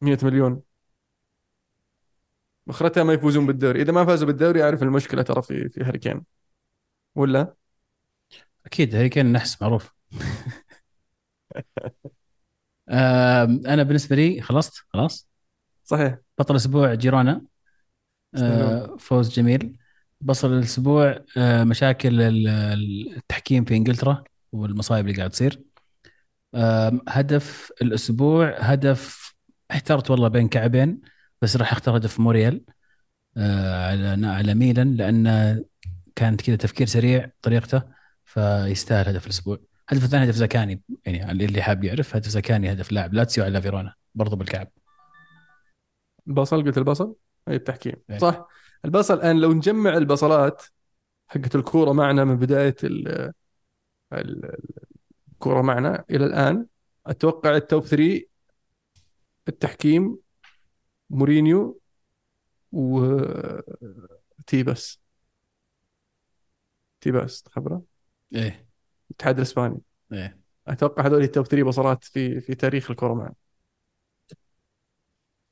100 مليون. اخرتها ما يفوزون بالدوري. إذا ما فازوا بالدوري أعرف المشكلة ترى في في هاري كين. ولا؟ أكيد هاري كين نحس معروف. أنا بالنسبة لي خلصت؟ خلاص؟ صحيح. بطل الأسبوع جيرونا آه، فوز جميل. بصل الأسبوع آه، مشاكل التحكيم في إنجلترا. والمصايب اللي قاعد تصير. هدف الأسبوع هدف احترت والله بين كعبين بس راح أختار هدف مورييل آه، على على ميلان لأن كانت كذا تفكير سريع طريقته فيستاهل هدف الأسبوع. الهدف الثاني هدف زكاني يعني اللي حاب يعرف هدف زكاني هدف لاعب لاتسيو على فيرونا برضو بالكعب. بصل قلت البصل؟ أي التحكيم. إيه. صح. البصل الان لو نجمع البصلات حقت الكورة معنا من بداية الكوره معنا. إلى الآن أتوقع ال top 3 التحكيم مورينيو و تيباس تيباس تخبره؟ إيه. الاتحاد الإسباني. إيه. أتوقع هذول ال top 3 بصلات في في تاريخ الكرة معنا.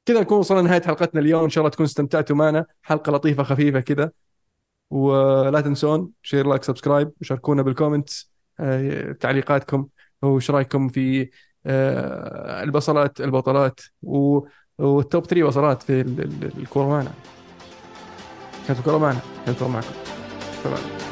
كذا نكون وصلنا لنهاية حلقتنا اليوم. إن شاء الله تكونوا استمتعتوا معنا. حلقة لطيفة خفيفة كذا. ولا تنسون share like subscribe. وشاركونا بال comments. تعليقاتكم وش رأيكم في آه، البصلات البطلات وال top 3 بصلات في الكوره معنا كانت الكوره معنا كانت الكوره معكم. شكرا